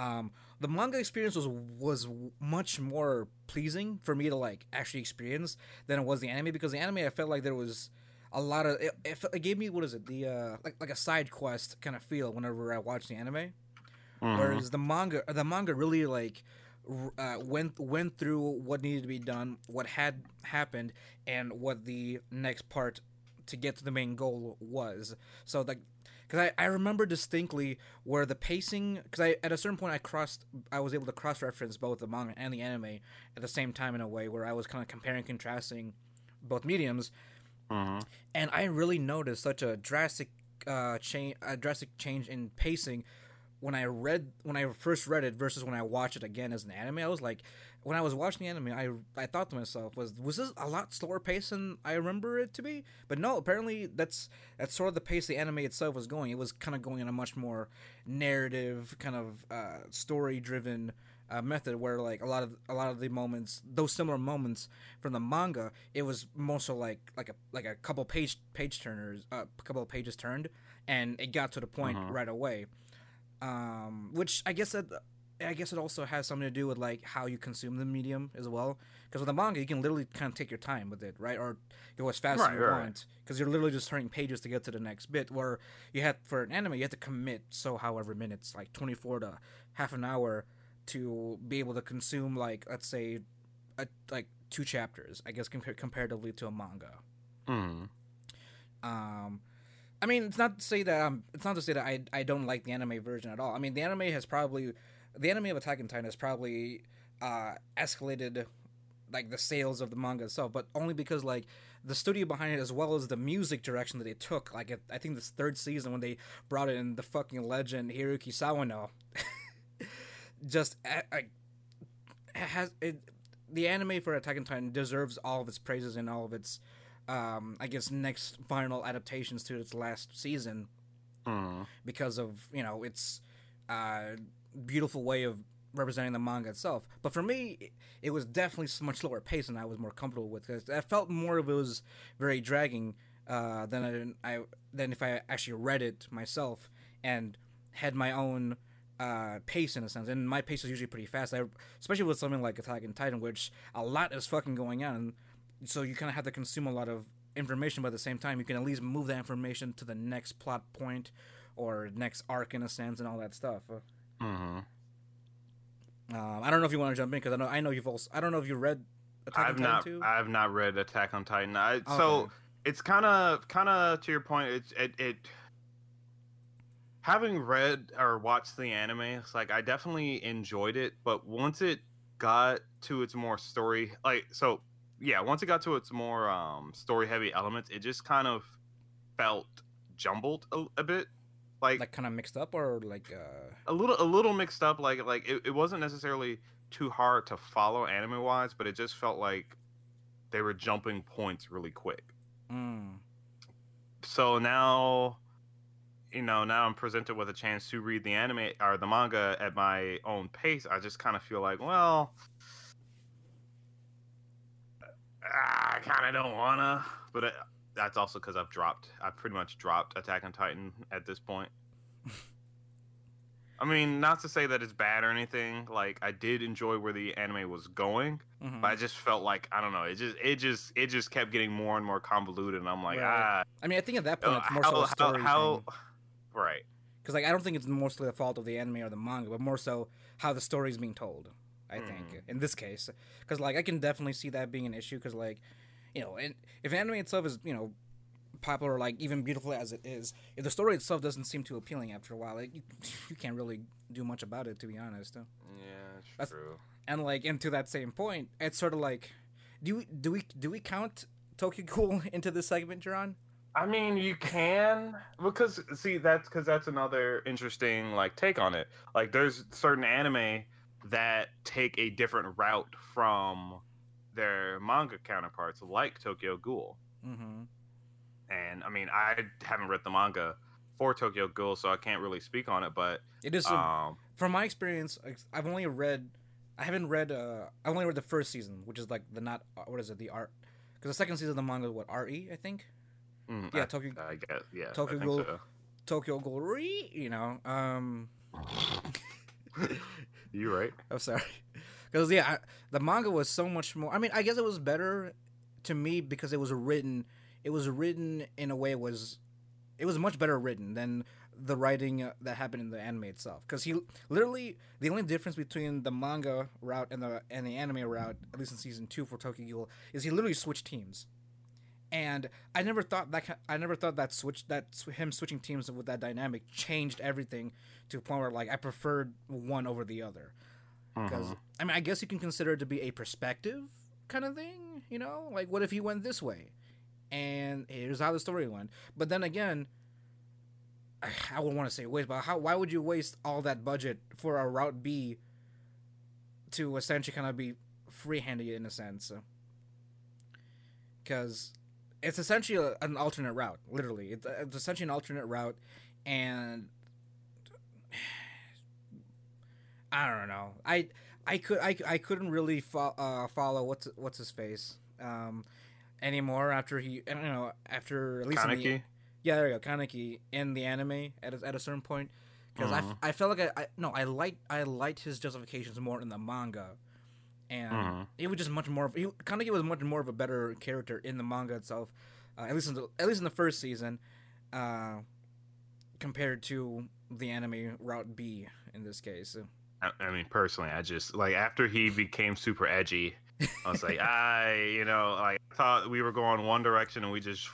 Um, the manga experience was was much more pleasing for me to like actually experience than it was the anime because the anime I felt like there was a lot of it, it, it gave me what is it the uh like like a side quest kind of feel whenever I watched the anime, Mm-hmm. whereas the manga the manga really like uh, went went through what needed to be done, what had happened, and what the next part to get to the main goal was. So like, because I, I remember distinctly where the pacing, because I at a certain point I crossed, I was able to cross reference both the manga and the anime at the same time in a way where I was kind of comparing, contrasting both mediums, Mm-hmm. and I really noticed such a drastic uh, change, a drastic change in pacing when I read when I first read it versus when I watched it again as an anime. I was like, when I was watching the anime, I I thought to myself, was was this a lot slower pace than I remember it to be? But no, apparently that's that's sort of the pace the anime itself was going. It was kind of going in a much more narrative, kind of uh, story driven. Uh, method where like a lot of a lot of the moments those similar moments from the manga it was more so like like a like a couple page page turners uh, a couple of pages turned and it got to the point Mhm. right away um, which I guess that I guess it also has something to do with like how you consume the medium as well. Because with the manga, you can literally kind of take your time with it, right? Or go as fast Right, as you right. want, because you're literally just turning pages to get to the next bit. Where you had for an anime, you have to commit so however minutes, like 24 to half an hour, to be able to consume like let's say, a, like two chapters. I guess compar- comparatively to a manga. Mm-hmm. Um, I mean, it's not to say that um, it's not to say that I I don't like the anime version at all. I mean, the anime has probably the anime of Attack on Titan has probably uh, escalated like the sales of the manga itself, but only because like the studio behind it as well as the music direction that they took. Like I think this third season when they brought in the fucking legend Hiroki Sawano, just uh, like has it. The anime for Attack on Titan deserves all of its praises and all of its um, I guess next final adaptations to its last season Mm-hmm. because of you know its uh, beautiful way of representing the manga itself. But for me, it, it was definitely much slower pace than I was more comfortable with because I felt more of it was very dragging uh, than I, I than if I actually read it myself and had my own uh, pace in a sense. And my pace is usually pretty fast, I, especially with something like Attack on Titan, which a lot is fucking going on. So you kind of have to consume a lot of information, but at the same time, you can at least move that information to the next plot point or next arc in a sense, and all that stuff. Mm-hmm. Um, I don't know if you want to jump in because I know I know you've also I don't know if you read Attack I've on not Titan too. I've not read Attack on Titan. I, Okay. So it's kind of kind of to your point. It's it, it having read or watched the anime. It's like I definitely enjoyed it, but once it got to its more story, like so, yeah, once it got to its more um story heavy elements, it just kind of felt jumbled a, a bit. Like, like kind of mixed up or like uh a little a little mixed up like like it, it wasn't necessarily too hard to follow anime wise but it just felt like they were jumping points really quick mm, so now you know now i'm presented with a chance to read the anime or the manga at my own pace i just kind of feel like well i kind of don't wanna but it, that's also because i've dropped i've pretty much dropped attack on titan at this point I mean, not to say that it's bad or anything. Like, I did enjoy where the anime was going, mhm. but I just felt like I don't know. It just, it just, it just kept getting more and more convoluted, and I'm like, Right. ah, I mean, I think at that point uh, it's more how, so a how, story how, right? because like I don't think it's mostly the fault of the anime or the manga, but more so how the story is being told. I think Mhm. in this case, because like I can definitely see that being an issue because like you know, and if anime itself is you know popular, like even beautiful as it is, if the story itself doesn't seem too appealing after a while, like you, you can't really do much about it to be honest. Yeah, That's- true. and like and to that same point it's sort of like do we do we do we count Tokyo Ghoul into this segment, Jerron? I mean, you can because see that's because that's another interesting like take on it. Like, there's certain anime that take a different route from their manga counterparts, like Tokyo Ghoul. Mm-hmm. And I mean, I haven't read the manga for Tokyo Ghoul, so I can't really speak on it. But It is um, from my experience. I've only read, I haven't read. Uh, I only read the first season, which is like the not uh, what is it the art? Because the second season of the manga, what re I think mm, Yeah, I, Tokyo- I guess yeah, Tokyo Ghoul. so. Tokyo Ghoul re, you know. Um, you right? I'm sorry, because yeah, I, the manga was so much more. I mean, I guess it was better to me because it was written. It was written in a way it was, it was much better written than the writing uh, that happened in the anime itself. Because he literally the only difference between the manga route and the and the anime route, at least in season two for Tokyo Ghoul, is he literally switched teams. And I never thought that I never thought that switch that him switching teams with that dynamic changed everything to a point where like I preferred one over the other because Mhm. I mean I guess you can consider it to be a perspective kind of thing, you know, like what if he went this way, and here's how the story went. But then again, I, I would want to say waste, but how? Why would you waste all that budget for a route B to essentially kind of be free-handing it in a sense? Because it's essentially a, an alternate route, literally. It's, it's essentially an alternate route, and I don't know. I I could I, I couldn't really fo- uh, follow what's what's his face um, anymore after he I don't know after at least the, yeah there you go Kaneki in the anime at a, at a certain point because I, f- Mhm. I felt like I, I no I liked I liked his justifications more in the manga and Mhm. he was just much more of, he, Kaneki was much more of a better character in the manga itself uh, at least in the at least in the first season uh, compared to the anime route B in this case I, I mean, personally, I just like after he became super edgy, I was like, I, you know, like I thought we were going one direction and we just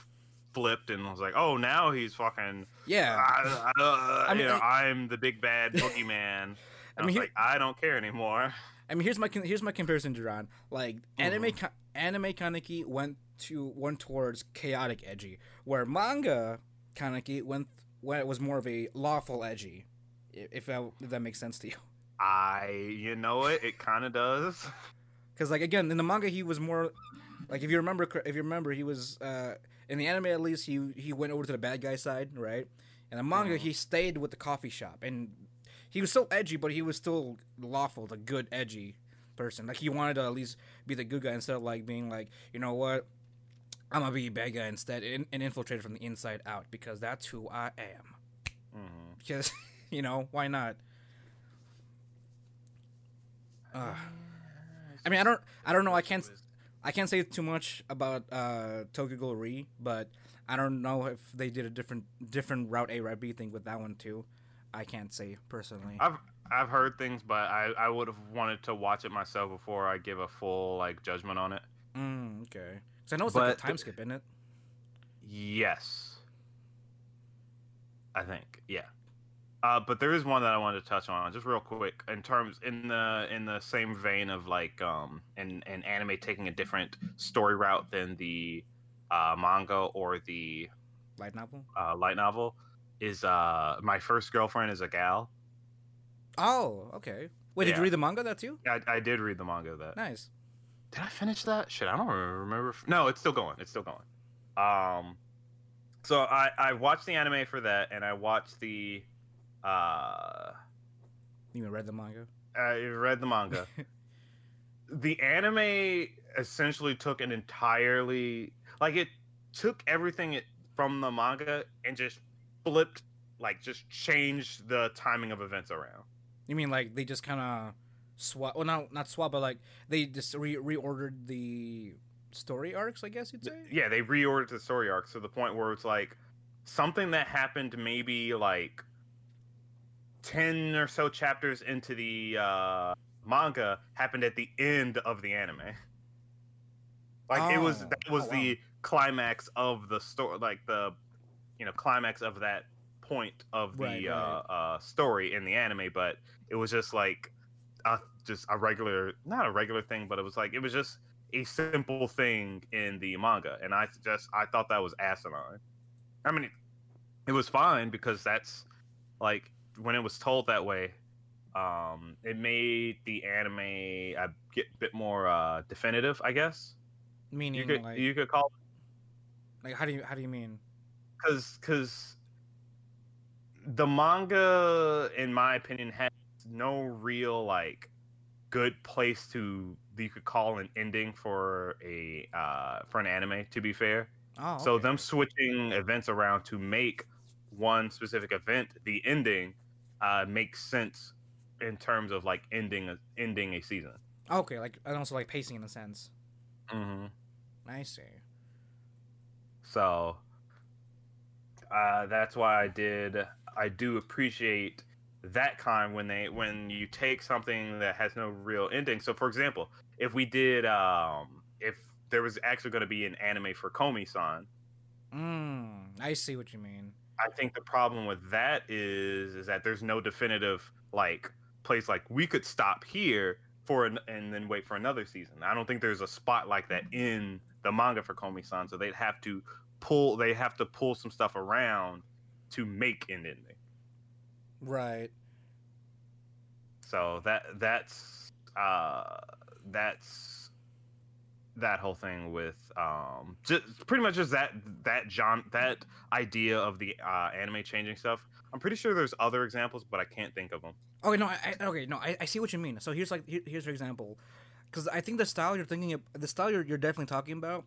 flipped and was like, oh, now he's fucking. yeah I, I, I mean, you know, I- I'm the big bad boogeyman. I I mean, was here- like, I don't care anymore. I mean, here's my here's my comparison, Duran. Like anime, Mhm. ka- anime Kaneki went to went towards chaotic edgy, where manga Kaneki went went was more of a lawful edgy. If that, if that makes sense to you, I, you know it, it kind of does. because like again in the manga he was more like if you remember if you remember he was uh, in the anime at least he he went over to the bad guy side, right? In the manga Mhm. he stayed with the coffee shop and he was still edgy, but he was still lawful, the good edgy person. Like he wanted to at least be the good guy instead of like being like, you know what, I'm gonna be a bad guy instead and, and infiltrate from the inside out because that's who I am. Mhm. Because you know why not? Uh, I mean, I don't, I don't know. I can't, I can't say too much about uh, Tokyo Re, but I don't know if they did a different, different route A, route B thing with that one too. I can't say personally. I've I've heard things, but I I would have wanted to watch it myself before I give a full like judgment on it. Mm, okay. So I know it's like a time skip, isn't it? Yes. I think, yeah. Uh, but there is one that I wanted to touch on just real quick in terms in the in the same vein of like um an, an anime taking a different story route than the uh, manga or the Light novel. uh, light novel is uh my first girlfriend is a gal. Oh, okay. Wait, did you read the manga that too? I, I did read the manga that. Nice. Did I finish that? Shit, I don't remember. No, it's still going. It's still going. Um, so I I watched the anime for that, and I watched the uh You read the manga? I read the manga. the anime essentially took an entirely like it took everything it, from the manga and just flipped like just changed the timing of events around. You mean like they just kind of swap? Well, not not swap, but like they just re- reordered the story arcs. I guess you'd say. Yeah, they reordered the story arcs to the point where it's like something that happened maybe like 10 or so chapters into the uh, manga happened at the end of the anime. Like it was Oh. that was Oh, wow. the climax of the story like the you know climax of that point of the Right, uh, uh story in the anime but it was just like a, just a regular not a regular thing but it was like it was just a simple thing in the manga, and I just I thought that was asinine. I mean, it was fine because that's like when it was told that way, um, it made the anime a get bit more uh, definitive, I guess. Meaning, You could like, you could call it... like, how do you how do you mean? because because the manga, in my opinion, has no real like good place to you could call an ending for a uh, for an anime. To be fair, Oh, so them switching events around to make one specific event the ending uh, makes sense in terms of like ending a, ending a season. okay, like and also like pacing in a sense. Mm-hmm. I see. So uh, that's why I did. I do appreciate that kind when they when you take something that has no real ending. So, for example, if we did, um, if there was actually going to be an anime for Komi-san, Mm, I see what you mean. I think the problem with that is is that there's no definitive like place like we could stop here for an, and then wait for another season. I don't think there's a spot like that in the manga for Komi-san, so they'd have to pull they have to pull some stuff around to make an ending. Right. So that that's uh that's that whole thing with um just pretty much just that that John that idea of the uh anime changing stuff. I'm pretty sure there's other examples, but I can't think of them. Okay, no, I, okay, no, I, I see what you mean. So here's like here, here's for example, because I think the style you're thinking of, the style you're, you're definitely talking about.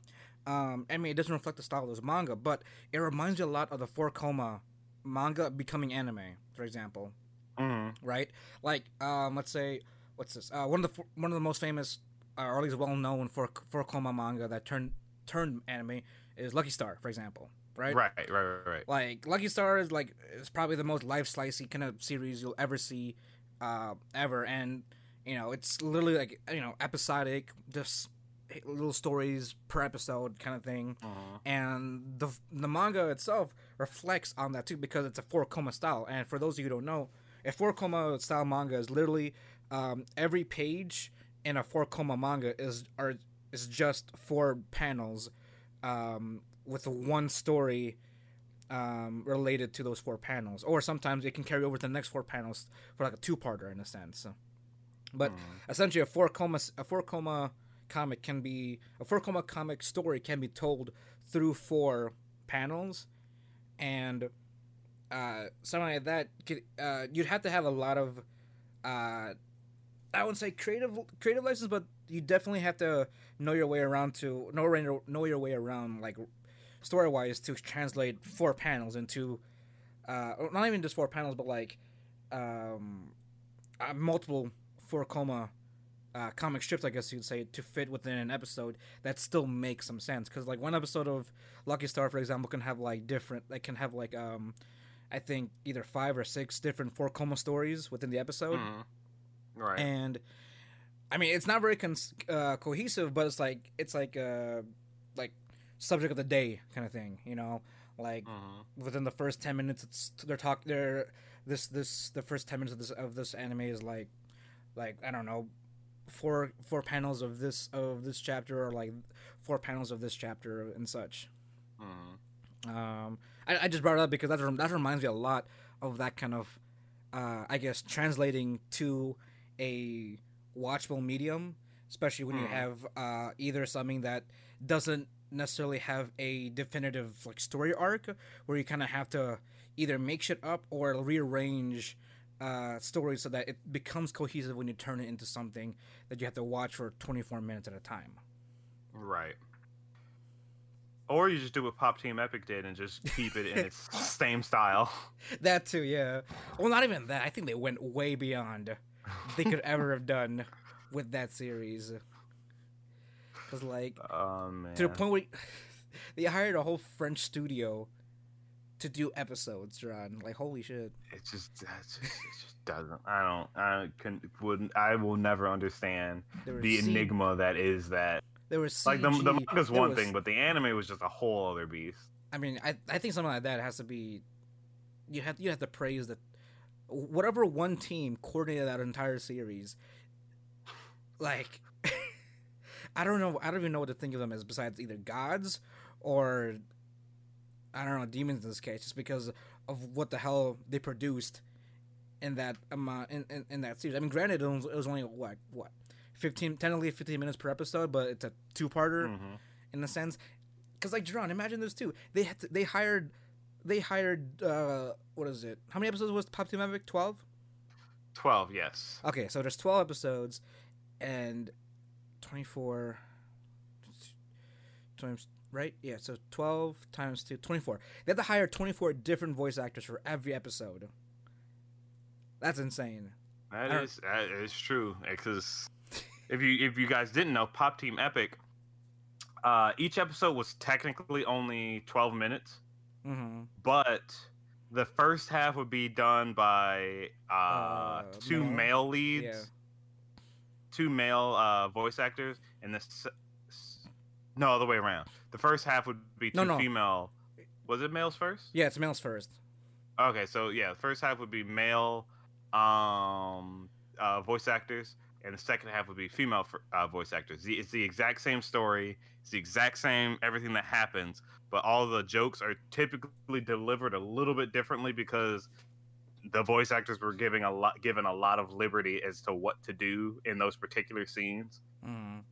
Um, I mean, it doesn't reflect the style of this manga, but it reminds you a lot of the Four Koma manga becoming anime, for example. Mm-hmm. right? Like, um, let's say, what's this? Uh, one of the one of the most famous, uh, or at least well known for four Koma manga that turned turned anime is Lucky Star, for example, right? Right, right, right, right. Like Lucky Star is like is probably the most life slicey kind of series you'll ever see, uh, ever, and you know it's literally like you know episodic, just little stories per episode kind of thing Uh-huh. and the the manga itself reflects on that too because it's a four koma style. And for those of you who don't know, a four koma style manga is literally um, every page in a four koma manga is are is just four panels um, with one story um, related to those four panels, or sometimes it can carry over to the next four panels for like a two parter in a sense. But Mhm. essentially, a four koma a four koma comic can be a four koma comic story can be told through four panels, and uh, something like that. could- Uh, you'd have to have a lot of, uh, I wouldn't say creative creative license, but you definitely have to know your way around to know your- know your way around like story wise to translate four panels into, uh, not even just four panels, but like, um, uh, multiple four koma uh, comic strips, I guess you'd say, to fit within an episode that still makes some sense. Because like one episode of Lucky Star, for example, can have like different, like can have like um, I think either five or six different four koma stories within the episode, Mhm. Right. and I mean it's not very cons- uh, cohesive, but it's like it's like uh like subject of the day kind of thing, you know, like Mhm. within the first 10 minutes it's they're talk they're this this the first 10 minutes of this of this anime is like like i don't know four four panels of this of this chapter or like four panels of this chapter and such Mhm. um i, I just brought it up because that, that reminds me a lot of that kind of uh i guess translating to a watchable medium especially when you Hmm. have uh either something that doesn't necessarily have a definitive like story arc where you kind of have to either make shit up or rearrange uh stories so that it becomes cohesive when you turn it into something that you have to watch for 24 minutes at a time Right. Or you just do what Pop Team Epic did and just keep it in its same style. that too yeah well not even that i think they went way beyond they could ever have done with that series because like Oh man. to the point where they hired a whole french studio to do episodes Ron. like holy shit it just, it just it just doesn't. I don't. I can wouldn't. I will never understand the C- enigma that is that. there was CG, Like the the manga's one was- thing, but the anime was just a whole other beast. I mean, I I think something like that has to be. You have you have to praise that whatever one team coordinated that entire series. Like, I don't know. I don't even know what to think of them as besides either gods or I don't know demons in this case, just because of what the hell they produced in that amount in, in, in that series. I mean, granted, it was, it was only what what 15 technically 15 minutes per episode, but it's a two parter Mhm. in a sense. Because like Jerron, imagine this too. They had to, they hired they hired uh what is it? How many episodes was Pop Team Epic? Twelve. 12, yes. Okay, so there's 12 episodes and 24 times right? Yeah, so 12 times 2 24. They have to hire 24 different voice actors for every episode. That's insane. That is that is true because if you if you guys didn't know, Pop Team Epic, uh, each episode was technically only 12 minutes, Mhm. but the first half would be done by uh, Uh, two male? male leads, Yeah. two male uh, voice actors, and the s- s- no other way around. The first half would be two No, no. female. Was it males first? Yeah, it's males first. Okay, so yeah, the first half would be male um, uh, voice actors, and the second half would be female uh, voice actors. The- It's the exact same story. It's the exact same everything that happens, but all the jokes are typically delivered a little bit differently because the voice actors were giving a lot given a lot of liberty as to what to do in those particular scenes. Mhm.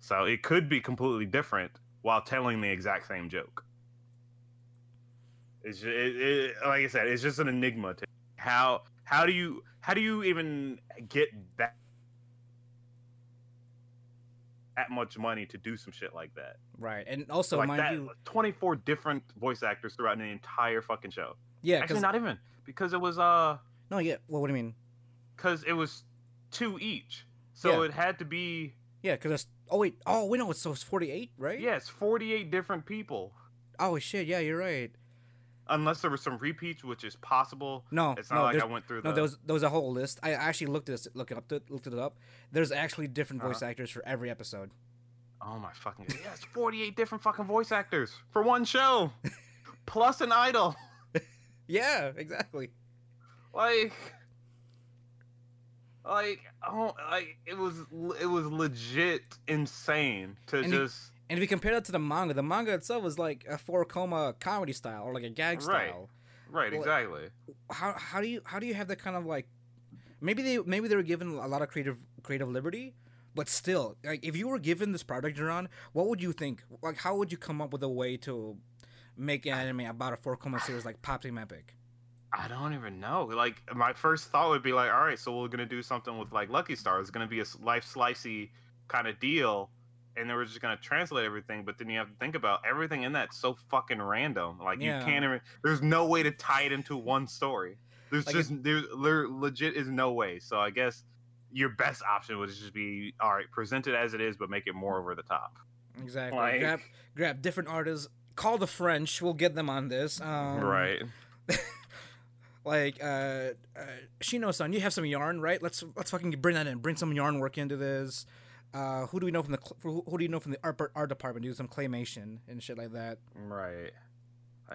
So it could be completely different while telling the exact same joke. It's ju- it, it, like I said, it's just an enigma. To how how do you how do you even get that that much money to do some shit like that? Right. And also like mind that, you, twenty four different voice actors throughout an entire fucking show. yeah, Actually, not even because it was uh No, yeah. Well, what do you mean? because it was two each, so Yeah. it had to be Yeah, cuz it's Oh wait. Oh, we know it's so it's 48, right? yes forty eight different people. Oh shit, yeah, you're right. unless there were some repeats, which is possible. No, It's not no, like I went through the. No, there was there was a whole list. I actually looked this look it up looked it up. There's actually different voice Uh-huh. actors for every episode. oh my fucking! Yes, forty-eight different fucking voice actors for one show, plus an idol. Yeah, exactly. Like, like, oh, like it was it was legit insane to And just And if you compare that to the manga, the manga itself was like a four koma comedy style or like a gag Right. style. right well, exactly. How how do you how do you have that kind of like maybe they maybe they were given a lot of creative creative liberty, but still, like if you were given this product you're on, what would you think? Like how would you come up with a way to make an anime about a four koma series like Pop Team Epic? I don't even know. Like my first thought would be like, all right, so we're gonna do something with like Lucky Star. It's gonna be a life slicey kind of deal, and then we're just gonna translate everything. But then you have to think about everything in that so fucking random. Like Yeah. you can't even. There's no way to tie it into one story. There's Like, just there, there legit is no way. So I guess your best option would just be all right, present it as it is, but make it more over the top. Exactly. Like- grab grab different artists. Call the French. We'll get them on this. Um, right. Like uh, uh Shino-san, you have some yarn, right? Let's let's fucking bring that in. Bring some yarn work into this. Uh, who do we know from the who, who do you know from the art, art department? Do some claymation and shit like that. Right.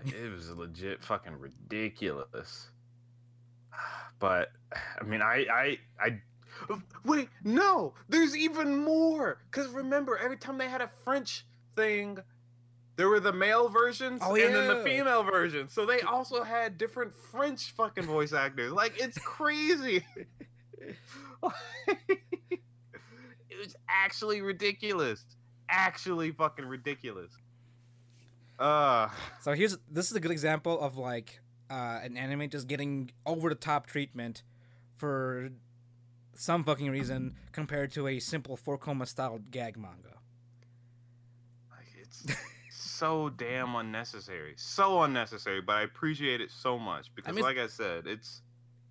It was legit fucking ridiculous. But I mean, I, I, I. Wait, no. There's even more. Cause remember, every time they had a French thing, there were the male versions Oh, and then the female versions. So they also had different French fucking voice actors. Like it's crazy. it was actually ridiculous. Actually fucking ridiculous. Uh So here's this is a good example of like uh, an anime just getting over the top treatment for some fucking reason compared to a simple four koma style gag manga. Like it's so damn unnecessary. So unnecessary, but I appreciate it so much because mean, like I said, it's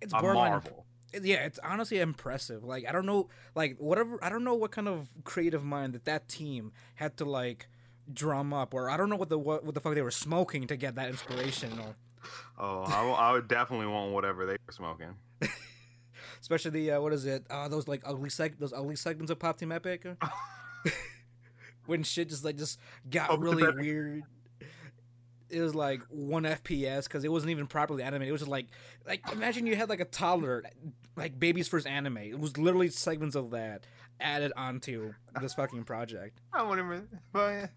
It's a marvel. yeah, it's honestly impressive. Like I don't know, like whatever. I don't know what kind of creative mind that that team had to like drum up, or I don't know what the what, what the fuck they were smoking to get that inspiration. Or Oh, I, w- I would definitely want whatever they were smoking. especially the uh, what is it? Uh, those like ugly seg those ugly segments of Pop Team Epic. when shit just like just got Team really weird. it was like one FPS because it wasn't even properly animated. It was just like like imagine you had like a toddler, like baby's first anime. It was literally segments of that added onto this fucking project. I wouldn't even. But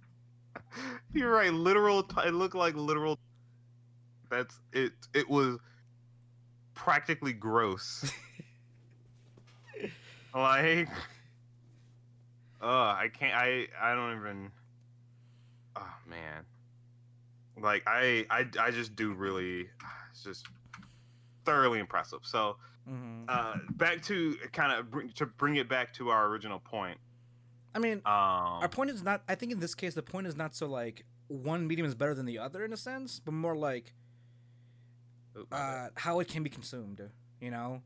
you're right. Literal. It looked like literal. That's it. It was practically gross. like, uh, I can't. I I don't even. Oh man. Like I I I just do really. It's just thoroughly impressive. So hmm uh, back to kind of bring, to bring it back to our original point. I mean, Um, our point is not. I think in this case, the point is not so like one medium is better than the other in a sense, but more like uh, how it can be consumed. You know.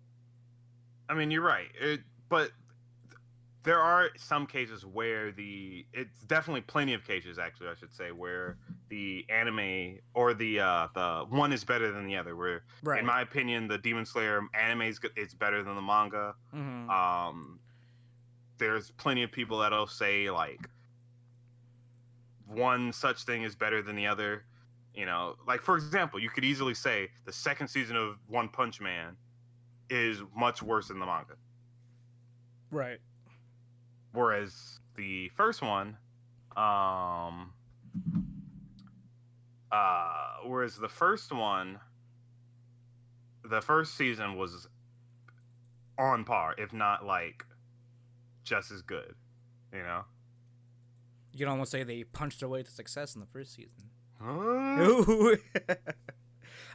I mean, you're right. It, but there are some cases where the it's definitely plenty of cases actually I should say where the anime or the uh the one is better than the other. Where Right. in my opinion, the Demon Slayer anime is it's better than the manga. hmm Um, there's plenty of people that'll say like one such thing is better than the other. You know, like for example, you could easily say the second season of One Punch Man is much worse than the manga, Right. Whereas the first one, um, uh, whereas the first one, the first season was on par, if not like just as good. You know. You can almost say they punched their way to success in the first season. Huh?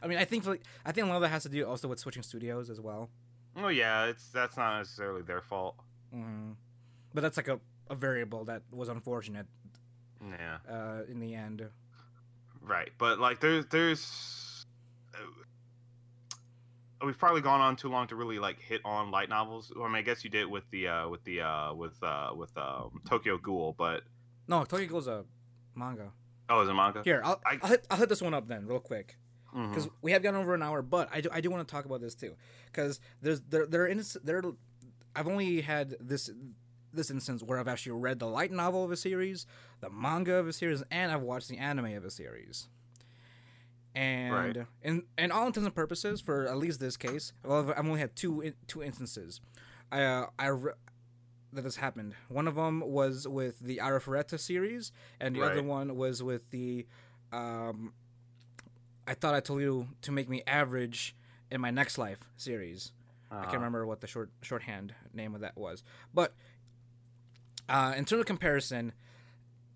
I mean, I think like I think a lot of that has to do also with switching studios as well. Oh yeah, it's that's not necessarily their fault. hmm But that's like a, a variable that was unfortunate Yeah, uh, in the end. right. But like there's there's uh, we've probably gone on too long to really like hit on light novels. I mean, I guess you did with the uh with the uh with uh with um, Tokyo Ghoul, but No, Tokyo Ghoul's a manga. oh, is it a manga? Here, I'll, I- I'll, hit, I'll hit this one up then, real quick, because we have gone over an hour. But I do, I do want to talk about this too, because there's there there in there. I've only had this this instance where I've actually read the light novel of a series, the manga of a series, and I've watched the anime of a series. And Right. in in all intents and purposes, for at least this case, well, I've only had two two instances. I uh, I re- that has happened. One of them was with the Arifureta series, and the other one was with the. Um, I thought I told you to make me average in my next life series. I Uh-huh. can't remember what the short shorthand name of that was, but uh, in terms of comparison,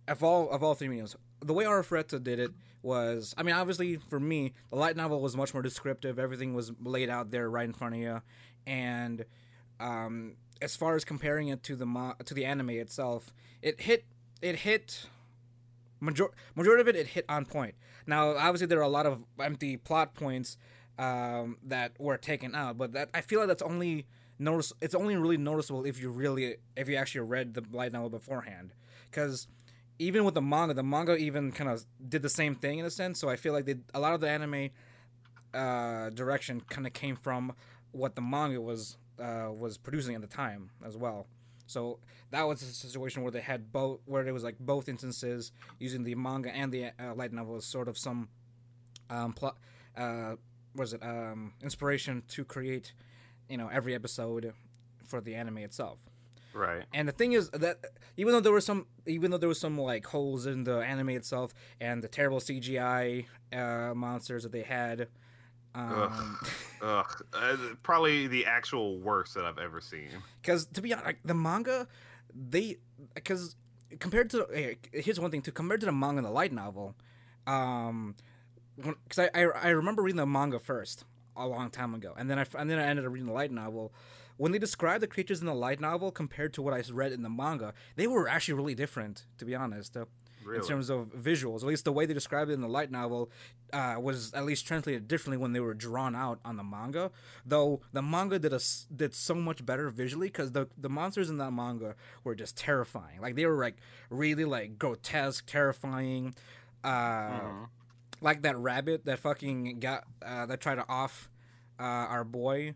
of all of all three mediums, the way Arifureta did it was, I mean, obviously for me, the light novel was much more descriptive. Everything was laid out there right in front of you, and um, as far as comparing it to the mo- to the anime itself, it hit it hit major- majority of it it hit on point. Now, obviously, there are a lot of empty plot points um, that were taken out, but that I feel like that's only notice. It's only really noticeable if you really if you actually read the light novel beforehand, because even with the manga, the manga even kind of did the same thing in a sense. So I feel like they, a lot of the anime uh, direction kind of came from what the manga was uh, was producing at the time as well. So that was a situation where they had both, where there was like both instances using the manga and the uh, light novel as sort of some um, plot. Uh, was it um, inspiration to create, you know, every episode for the anime itself. right. And the thing is that even though there were some, even though there was some like holes in the anime itself and the terrible CGI uh, monsters that they had, um, Ugh, uh, probably the actual worst that I've ever seen. because to be honest, like, the manga, they because compared to here's one thing to compared to the manga and the light novel, um, because I, I I remember reading the manga first a long time ago, and then I and then I ended up reading the light novel. When they described the creatures in the light novel compared to what I read in the manga, they were actually really different, to be honest. Uh, Really. in terms of visuals. At least the way they described it in the light novel uh, was at least translated differently when they were drawn out on the manga. Though the manga did a did so much better visually because the the monsters in that manga were just terrifying. Like they were like really like grotesque, terrifying. Uh, Mhm. Like that rabbit that fucking got uh, that tried to off uh, our boy.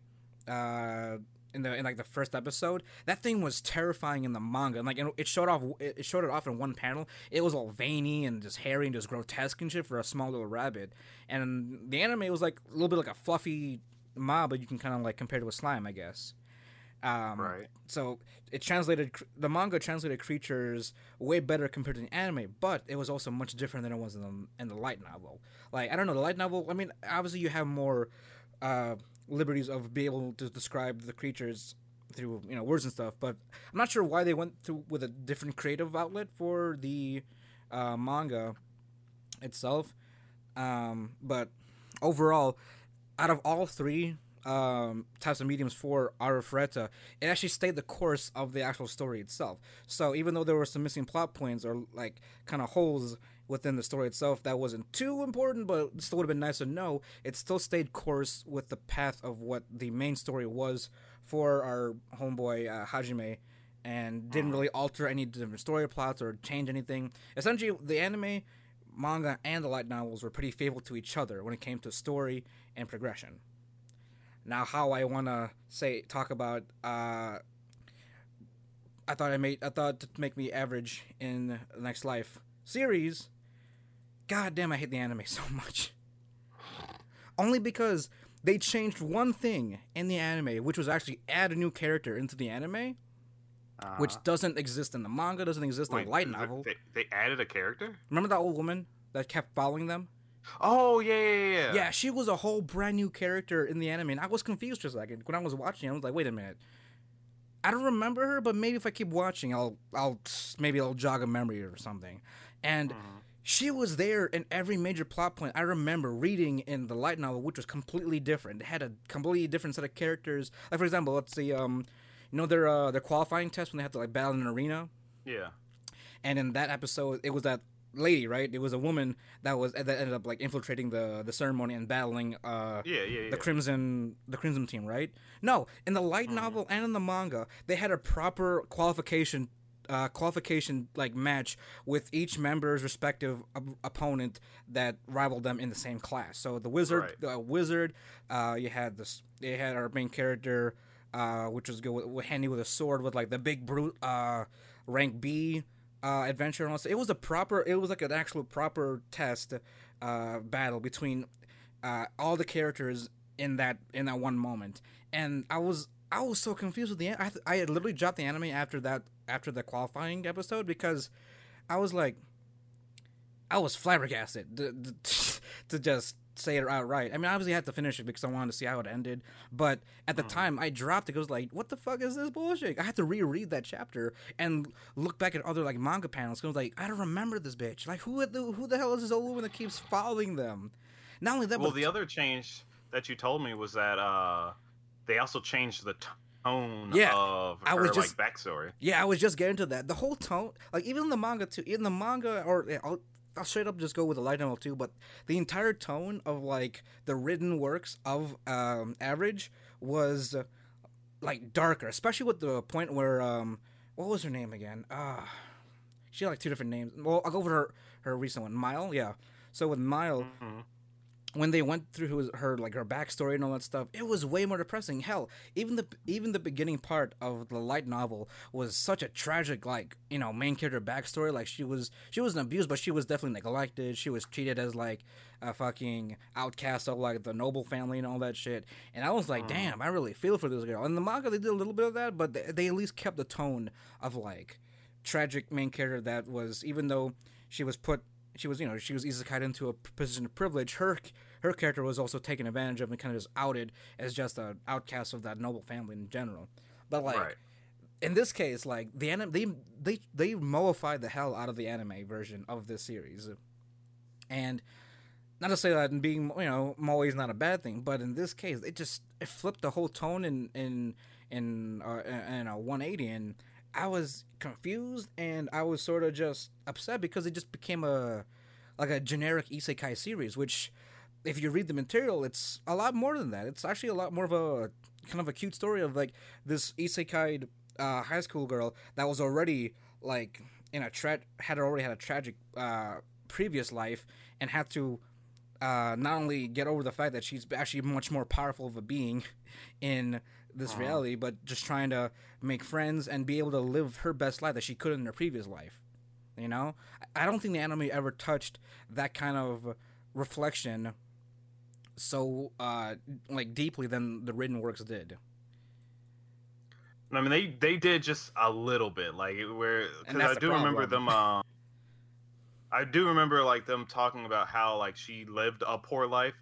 Uh, in the in like the first episode, that thing was terrifying in the manga. And like it showed off it showed it off in one panel. It was all veiny and just hairy and just grotesque and shit for a small little rabbit. And the anime was like a little bit like a fluffy mob, but you can kind of like compare to a slime, I guess. Um, Right. So it translated the manga translated creatures way better compared to the anime, but it was also much different than it was in the in the light novel. Like I don't know, the light novel. I mean, obviously you have more uh, liberties of being able to describe the creatures through you know words and stuff, but I'm not sure why they went through with a different creative outlet for the uh, manga itself. Um, but overall, out of all three um, types of mediums for Arifureta, it actually stayed the course of the actual story itself. So even though there were some missing plot points or like kind of holes within the story itself that wasn't too important, but still would have been nice to know, it still stayed course with the path of what the main story was for our homeboy uh, Hajime. And didn't really alter any different story plots or change anything. Essentially, the anime, manga, and the light novels were pretty faithful to each other when it came to story and progression. Now, how I want to say talk about, uh, I thought I made, I thought to make me average in the next life series. God damn, I hate the anime so much. Only because they changed one thing in the anime, which was actually add a new character into the anime, which Uh-huh. doesn't exist in the manga, doesn't exist in the light novel. They, they added a character. Remember that old woman that kept following them? Oh yeah, yeah, yeah. yeah. She was a whole brand new character in the anime, and I was confused for a second when I was watching. I was like, "Wait a minute, I don't remember her, but maybe if I keep watching, I'll, I'll maybe I'll jog a memory or something." And Mhm. she was there in every major plot point. I remember reading in the light novel, which was completely different. It had a completely different set of characters. Like for example, let's see, um, you know their uh, their qualifying test when they have to like battle in an arena. Yeah. And in that episode, it was that lady, right? It was a woman that was that ended up like infiltrating the the ceremony and battling uh Yeah, yeah, yeah. the crimson the crimson team, right? No, in the light Mhm. novel and in the manga, they had a proper qualification uh, qualification like match with each member's respective op- opponent that rivaled them in the same class. So the wizard, Right. the wizard, uh, you had this. They had our main character, uh, which was good with, with handy with a sword with like the big brute, uh, rank B. Uh, adventure that. It was a proper. It was like an actual proper test uh, battle between uh, all the characters in that in that one moment, and I was I was so confused with the. I I had literally dropped the anime after that after the qualifying episode because I was like, I was flabbergasted to, to just say it outright. I mean, obviously I had to finish it because I wanted to see how it ended, but at the Mhm. time I dropped it. It was like, what the fuck is this bullshit? I had to reread that chapter and look back at other like manga panels. I was like, I don't remember this bitch. Like, who the who the hell is this old woman that keeps following them? Not only that, Well, but the other change that you told me was that uh, they also changed the tone Yeah, of I her was just- like backstory. Yeah, I was just getting to that. The whole tone, like even in the manga too, in the manga, or I'll, straight up just go with the light novel too. But the entire tone of like the written works of um, Average was uh, like darker, especially with the point where um, what was her name again? Ah, she had like two different names. Well, I'll go over her her recent one, Mile. Yeah. So with Mile, Mhm. When they went through her, her like her backstory and all that stuff, it was way more depressing. Hell, even the even the beginning part of the light novel was such a tragic like you know main character backstory. Like she was she wasn't abused, but she was definitely neglected. She was treated as like a fucking outcast of like the noble family and all that shit. And I was like, Mhm. damn, I really feel for this girl. In the manga, they did a little bit of that, but they, they at least kept the tone of like tragic main character that was even though she was put she was you know she was isekai into a position of privilege. Her her character was also taken advantage of and kind of just outed as just an outcast of that noble family in general. But like right. in this case like the anime they they they moified the hell out of the anime version of this series. And not to say that being you know moe is not a bad thing but in this case it just it flipped the whole tone in in in uh, in a 180 and i was confused and i was sort of just upset because it just became a like a generic isekai series which if you read the material it's a lot more than that. It's actually a lot more of a kind of a cute story of like this isekai uh, high school girl that was already like in a tra- had already had a tragic uh, previous life and had to uh, not only get over the fact that she's actually much more powerful of a being in this Uh-huh. reality, but just trying to make friends and be able to live her best life that she could in her previous life. You know, I don't think the anime ever touched that kind of reflection so uh like deeply than the written works did. I mean, they they did just a little bit, like it- where because I do remember them. Uh, I do remember like them talking about how like she lived a poor life,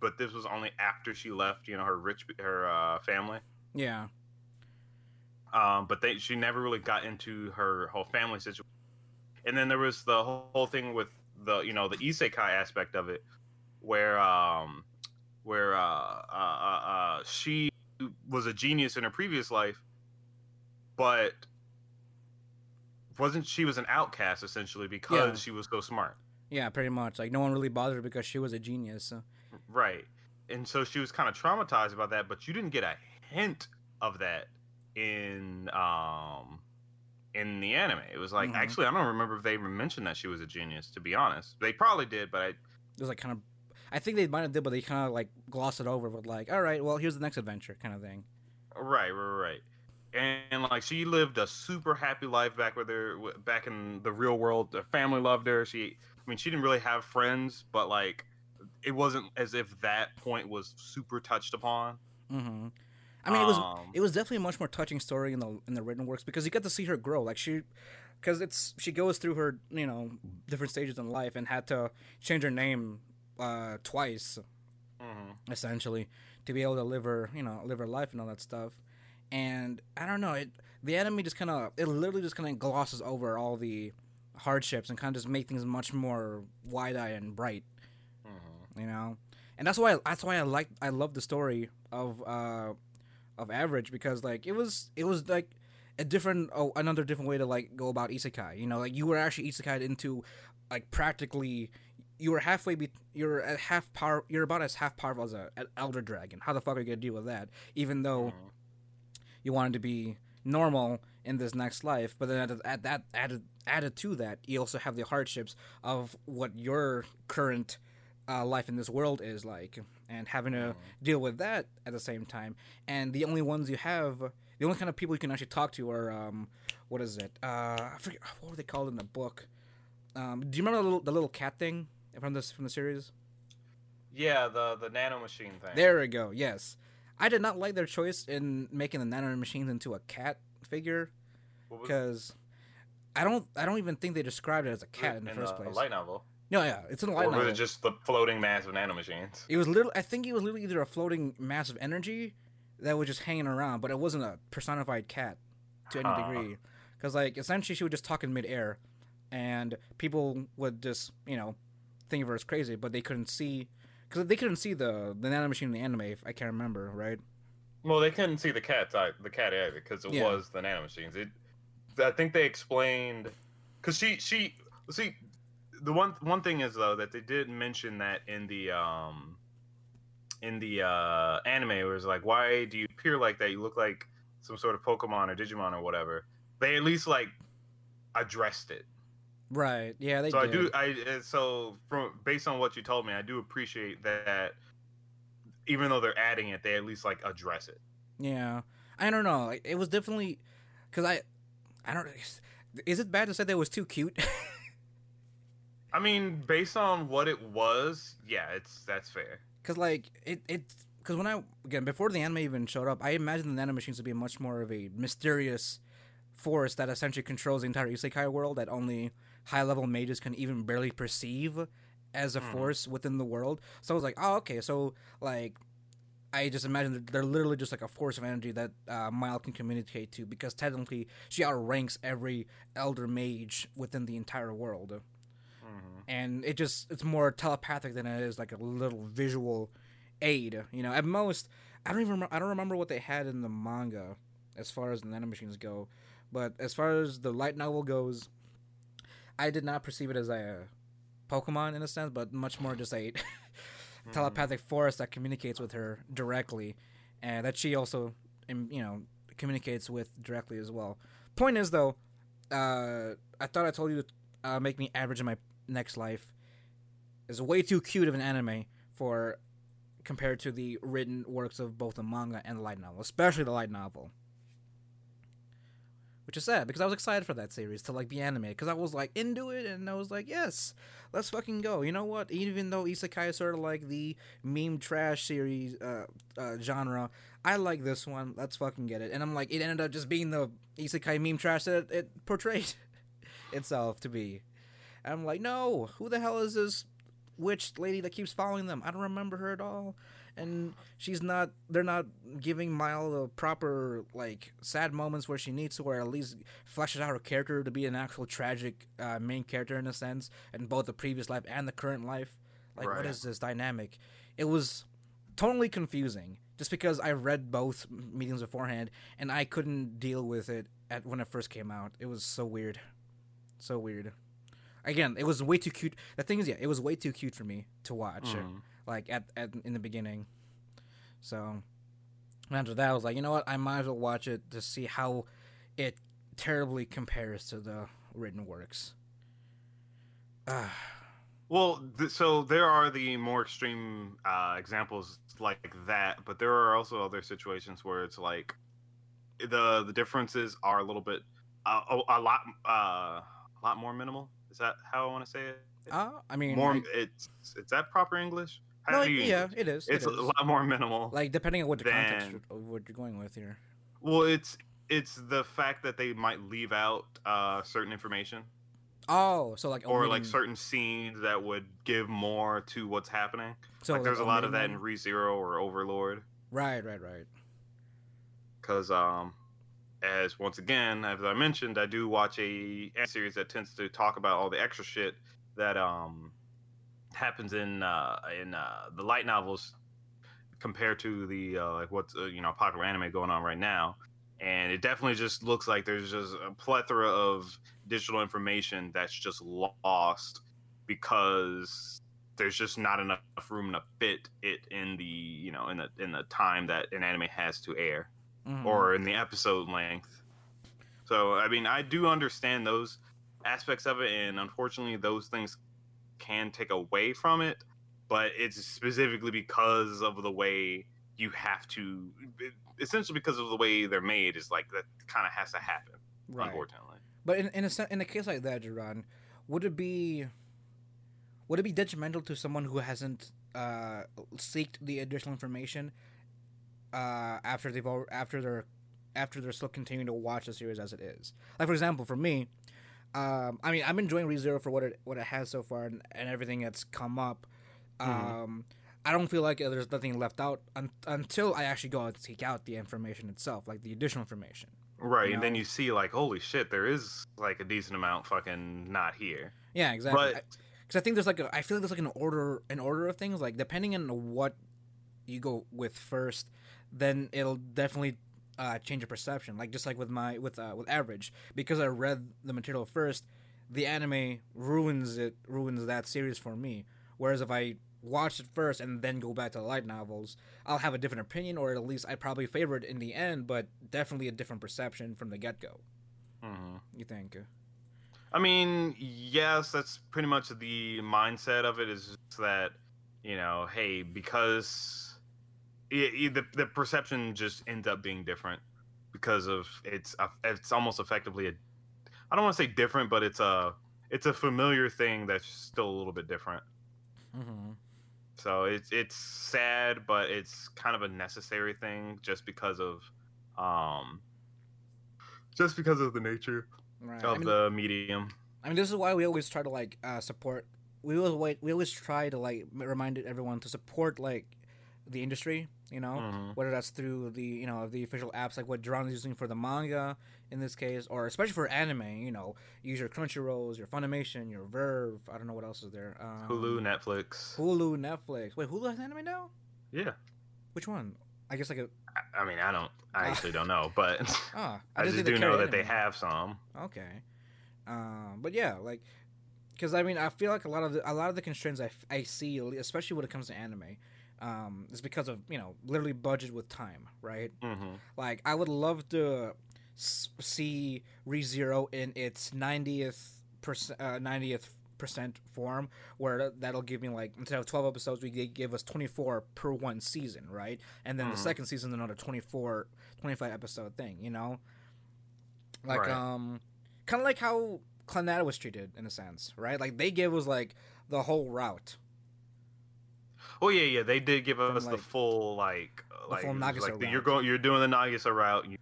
but this was only after she left, you know, her rich her uh, family. Yeah. Um, but they she never really got into her whole family situation. And then there was the whole, whole thing with the you know the isekai aspect of it, where um where uh, uh, uh, uh she was a genius in her previous life, but wasn't she was an outcast essentially because Yeah. she was so smart, Yeah, pretty much. Like no one really bothered her because she was a genius. So. right? And so she was kind of traumatized about that, but you didn't get a hint of that in um in the anime. It was like Mhm. actually I don't remember if they even mentioned that she was a genius. To be honest, they probably did, but I It was like kind of, I think they might have did, but they kind of like glossed it over with like, all right, well, here's the next adventure kind of thing. Right, right, right. And, and, like she lived a super happy life back with her, back in the real world. The family loved her. She, I mean, she didn't really have friends, but like, it wasn't as if that point was super touched upon. hmm I mean, it was Um, it was definitely a much more touching story in the in the written works because you get to see her grow. Like she, because it's she goes through her you know different stages in life and had to change her name uh, twice mhm. essentially to be able to live her you know live her life and all that stuff. And I don't know it. The anime just kind of it literally just kind of glosses over all the hardships and kind of just make things much more wide eyed and bright. Mhm. you know and that's why that's why i like i love the story of uh of average because like it was it was like a different oh, another different way to like go about isekai you know? Like you were actually isekai into like practically you were halfway be you're at half power you're about as half powerful as a an elder dragon. How the fuck are you gonna deal with that? Even though Mhm. you wanted to be normal in this next life but then at, at that added added to that you also have the hardships of what your current uh, life in this world is like and having to deal with that at the same time and the only ones you have the only kind of people you can actually talk to are um what is it uh i forget what were they called in the book um do you remember the little, the little cat thing from this from the series Yeah, the the nano machine thing. there we go yes i did not like their choice in making the nano machines into a cat figure because I don't I don't even think they described it as a cat in the first the place. light novel. No, yeah, it's in the light or was novel. it just the floating mass of nano machines? It was literally I think it was literally either a floating mass of energy that was just hanging around, but it wasn't a personified cat to any Huh. degree. Because like essentially she would just talk in midair, and people would just you know think of her as crazy, but they couldn't see because they couldn't see the the nano machine in the anime. If I can't remember right. Well, they couldn't see the cat eye- the cat either because it Yeah. was the nanomachines. It, I think they explained because she she see the one one thing is though that they did mention that in the um in the uh anime where it's like why do you appear like that? You look like some sort of Pokemon or Digimon or whatever. They at least like addressed it. Right. Yeah, they so did. I do I uh, so from based on what you told me, I do appreciate that. Even though they're adding it, they at least like address it. Yeah, I don't know. It was definitely because I, I don't. Is it bad to say that it was too cute? I mean, based on what it was, yeah, it's that's fair. Because like it it because when I again before the anime even showed up, I imagined the nanomachines to be much more of a mysterious force that essentially controls the entire isekai world that only high level mages can even barely perceive as a Mhm. force within the world. So I was like, oh okay, so like. I just imagine that they're literally just like a force of energy that uh, Mile can communicate to because technically she outranks every elder mage within the entire world Mm-hmm. and it just it's more telepathic than it is like a little visual aid you know? At most i don't even remember, i don't remember what they had in the manga as far as the nanomachines go but as far as the light novel goes i did not perceive it as a pokemon in a sense but much more just a telepathic force that communicates with her directly and that she also you know communicates with directly as well. Point is though uh i thought i told you to uh, make me average in my next life is way too cute of an anime for compared to the written works of both the manga and the light novel, especially the light novel. Which is sad because I was excited for that series to like be animated because I was like into it and I was like, yes, let's fucking go. You know what? Even though isekai is sort of like the meme trash series uh, uh, genre, I like this one. Let's fucking get it. And I'm like, it ended up just being the isekai meme trash that it portrayed itself to be. And I'm like, no, who the hell is this witch lady that keeps following them? I don't remember her at all. And she's not. They're not giving Mile the proper like sad moments where she needs to, or at least fleshes out her character to be an actual tragic uh, main character in a sense, in both the previous life and the current life. Like, what Right. is this dynamic? It was totally confusing just because I read both mediums beforehand and I couldn't deal with it at when it first came out. It was so weird, so weird. Again, it was way too cute. The thing is, yeah, it was way too cute for me to watch. Mhm. Like at, at in the beginning. So after that, I was like, you know what? I might as well watch it to see how it terribly compares to the written works. Well, th- so there are the more extreme uh, examples like that, but there are also other situations where it's like the the differences are a little bit uh, a, a lot uh, a lot more minimal. Is that how I want to say it? uh, I mean, more I- it's is that proper English? How no, yeah, English? it is. It's it a lot more minimal. like depending on what the context of what you're going with here. well, it's it's the fact that they might leave out uh, certain information Oh, so like or like certain scenes that would give more to what's happening. So like there's a lot of that in? ReZero or Overlord. Right, right, right. because um as once again as i mentioned i do watch a series that tends to talk about all the extra shit that um happens in uh in uh the light novels compared to the uh like what's uh, you know popular anime going on right now. And it definitely just looks like there's just a plethora of digital information that's just lost because there's just not enough room to fit it in the you know in the in the time that an anime has to air Mhm. or in the episode length. So I mean, I do understand those aspects of it, and unfortunately, those things can take away from it. But it's specifically because of the way you have to, essentially because of the way they're made. Is like that kind of has to happen, right. unfortunately. But in in a in a case like that, Jerron, would it be would it be detrimental to someone who hasn't uh, seeked the additional information uh, after they've all, after they're after they're still continuing to watch the series as it is? Like for example, for me, um, I mean, I'm enjoying ReZero for what it what it has so far and, and everything that's come up. Mhm. Um, I don't feel like there's nothing left out un- until I actually go out and seek out the information itself, like the additional information. Right, You and then you see like, holy shit, there is like a decent amount fucking not here. Yeah, exactly. But because I think there's like a, I feel like there's like an order, an order of things. Like depending on what you go with first, then it'll definitely uh, change your perception. Like just like with my with uh, with average, because I read the material first, the anime ruins it, ruins that series for me. Whereas if I watch it first and then go back to the light novels, I'll have a different opinion, or at least I probably favor it in the end, but definitely a different perception from the get go. Mhm. You think? I mean, yes, that's pretty much the mindset of it. Is that you know, hey, because i i the the perception just ends up being different because of it's a, it's almost effectively a I don't want to say different, but it's a it's a familiar thing that's still a little bit different. Mm-hmm. So it's it's sad, but it's kind of a necessary thing just because of um just because of the nature Right. of I mean, the medium. I mean, this is why we always try to like uh, support. We always wait. We always try to like remind everyone to support like the industry. You know, Mhm. whether that's through the you know the official apps like what Duran is using for the manga in this case, or especially for anime. You know, use your Crunchyrolls, your Funimation, your VRV. I don't know what else is there. Um, Hulu, Netflix. Hulu, Netflix. Wait, Hulu has anime now? Yeah. Which one? I guess like a I- I mean, I don't. I Ah. actually don't know, but ah. I, didn't just do know that they have some. Okay, um, but yeah, like, because I mean, I feel like a lot of the a lot of the constraints I, f- I see, especially when it comes to anime, um, is because of you know literally budget with time, right? hmm Like, I would love to see ReZero in its ninetieth percent, ninetieth percent form, where that'll give me like instead of twelve episodes, we they give us twenty four per one season, right? And then the Mhm. second season another 24, 25 episode thing, you know, like Right. um, kind of like how Clannad was treated in a sense, right? Like they gave us like the whole route. Oh yeah, yeah. They did give us the full like like, full Nagisa like the- you're going you're doing the Nagisa route. You,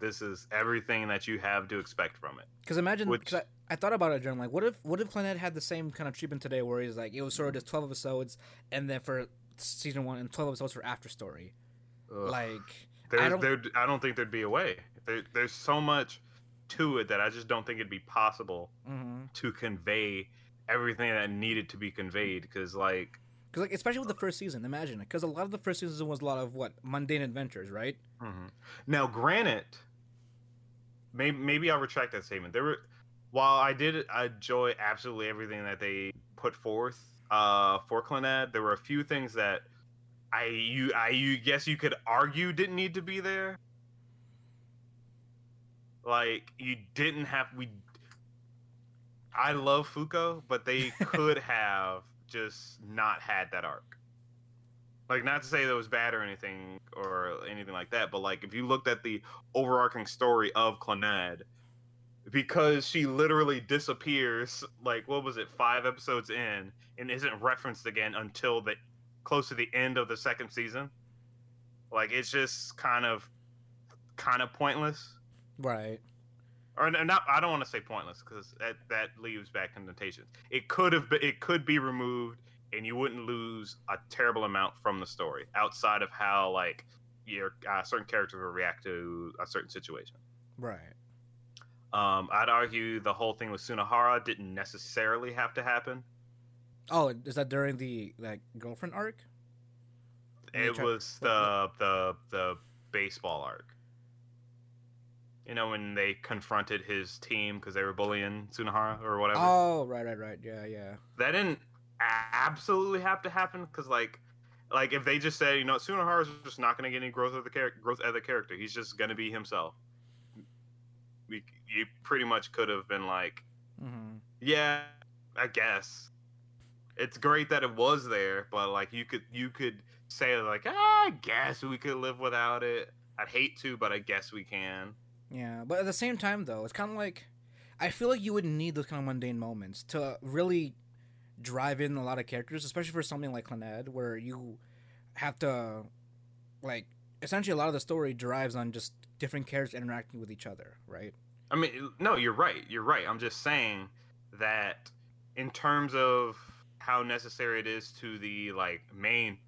this is everything that you have to expect from it. Because imagine, Which- because I, I thought about it during like, what if what if Clannad had the same kind of treatment today, where he's like, it was sort of just twelve episodes, and then for season one and twelve episodes for after story. Ugh. Like, There's, I don't- there, I don't think there'd be a way. There, there's so much to it that I just don't think it'd be possible mhm. to convey everything that needed to be conveyed. Because like, Because like especially with the first season, imagine it. Because a lot of the first season was a lot of what mundane adventures, right? mhm. now granted, maybe maybe I'll retract that statement. There were, while I did enjoy absolutely everything that they put forth uh, for Clannad, there were a few things that I you I you guess you could argue didn't need to be there. Like you didn't have we. I love Fuko, but they could have just not had that arc. Like not to say that was bad or anything or anything like that, but like if you looked at the overarching story of Clannad, because she literally disappears like what was it five episodes in and isn't referenced again until the close to the end of the second season like it's just kind of kind of pointless Right. Or not i don't want to say pointless because that that leaves back connotations it could have been it could be removed and you wouldn't lose a terrible amount from the story outside of how like your uh, certain characters will react to a certain situation Right. um, I'd argue the whole thing with Sunohara didn't necessarily have to happen. Oh, is that during the like girlfriend arc? It was the the the baseball arc. You know when they confronted his team because they were bullying Sunohara or whatever. Oh, right, right, right. Yeah, yeah. That didn't a- absolutely have to happen because like like if they just said you know Sunohara's just not going to get any growth of the character growth as a character he's just going to be himself. We you pretty much could have been like Mm-hmm. Yeah, I guess. It's great that it was there, but like you could you could say like, ah, I guess we could live without it. I'd hate to, but I guess we can. Yeah, but at the same time, though, it's kind of like I feel like you would need those kind of mundane moments to really drive in a lot of characters, especially for something like Clannad, where you have to like essentially a lot of the story drives on just different characters interacting with each other, right? I mean, no, you're right. You're right. I'm just saying that in terms of how necessary it is to the like main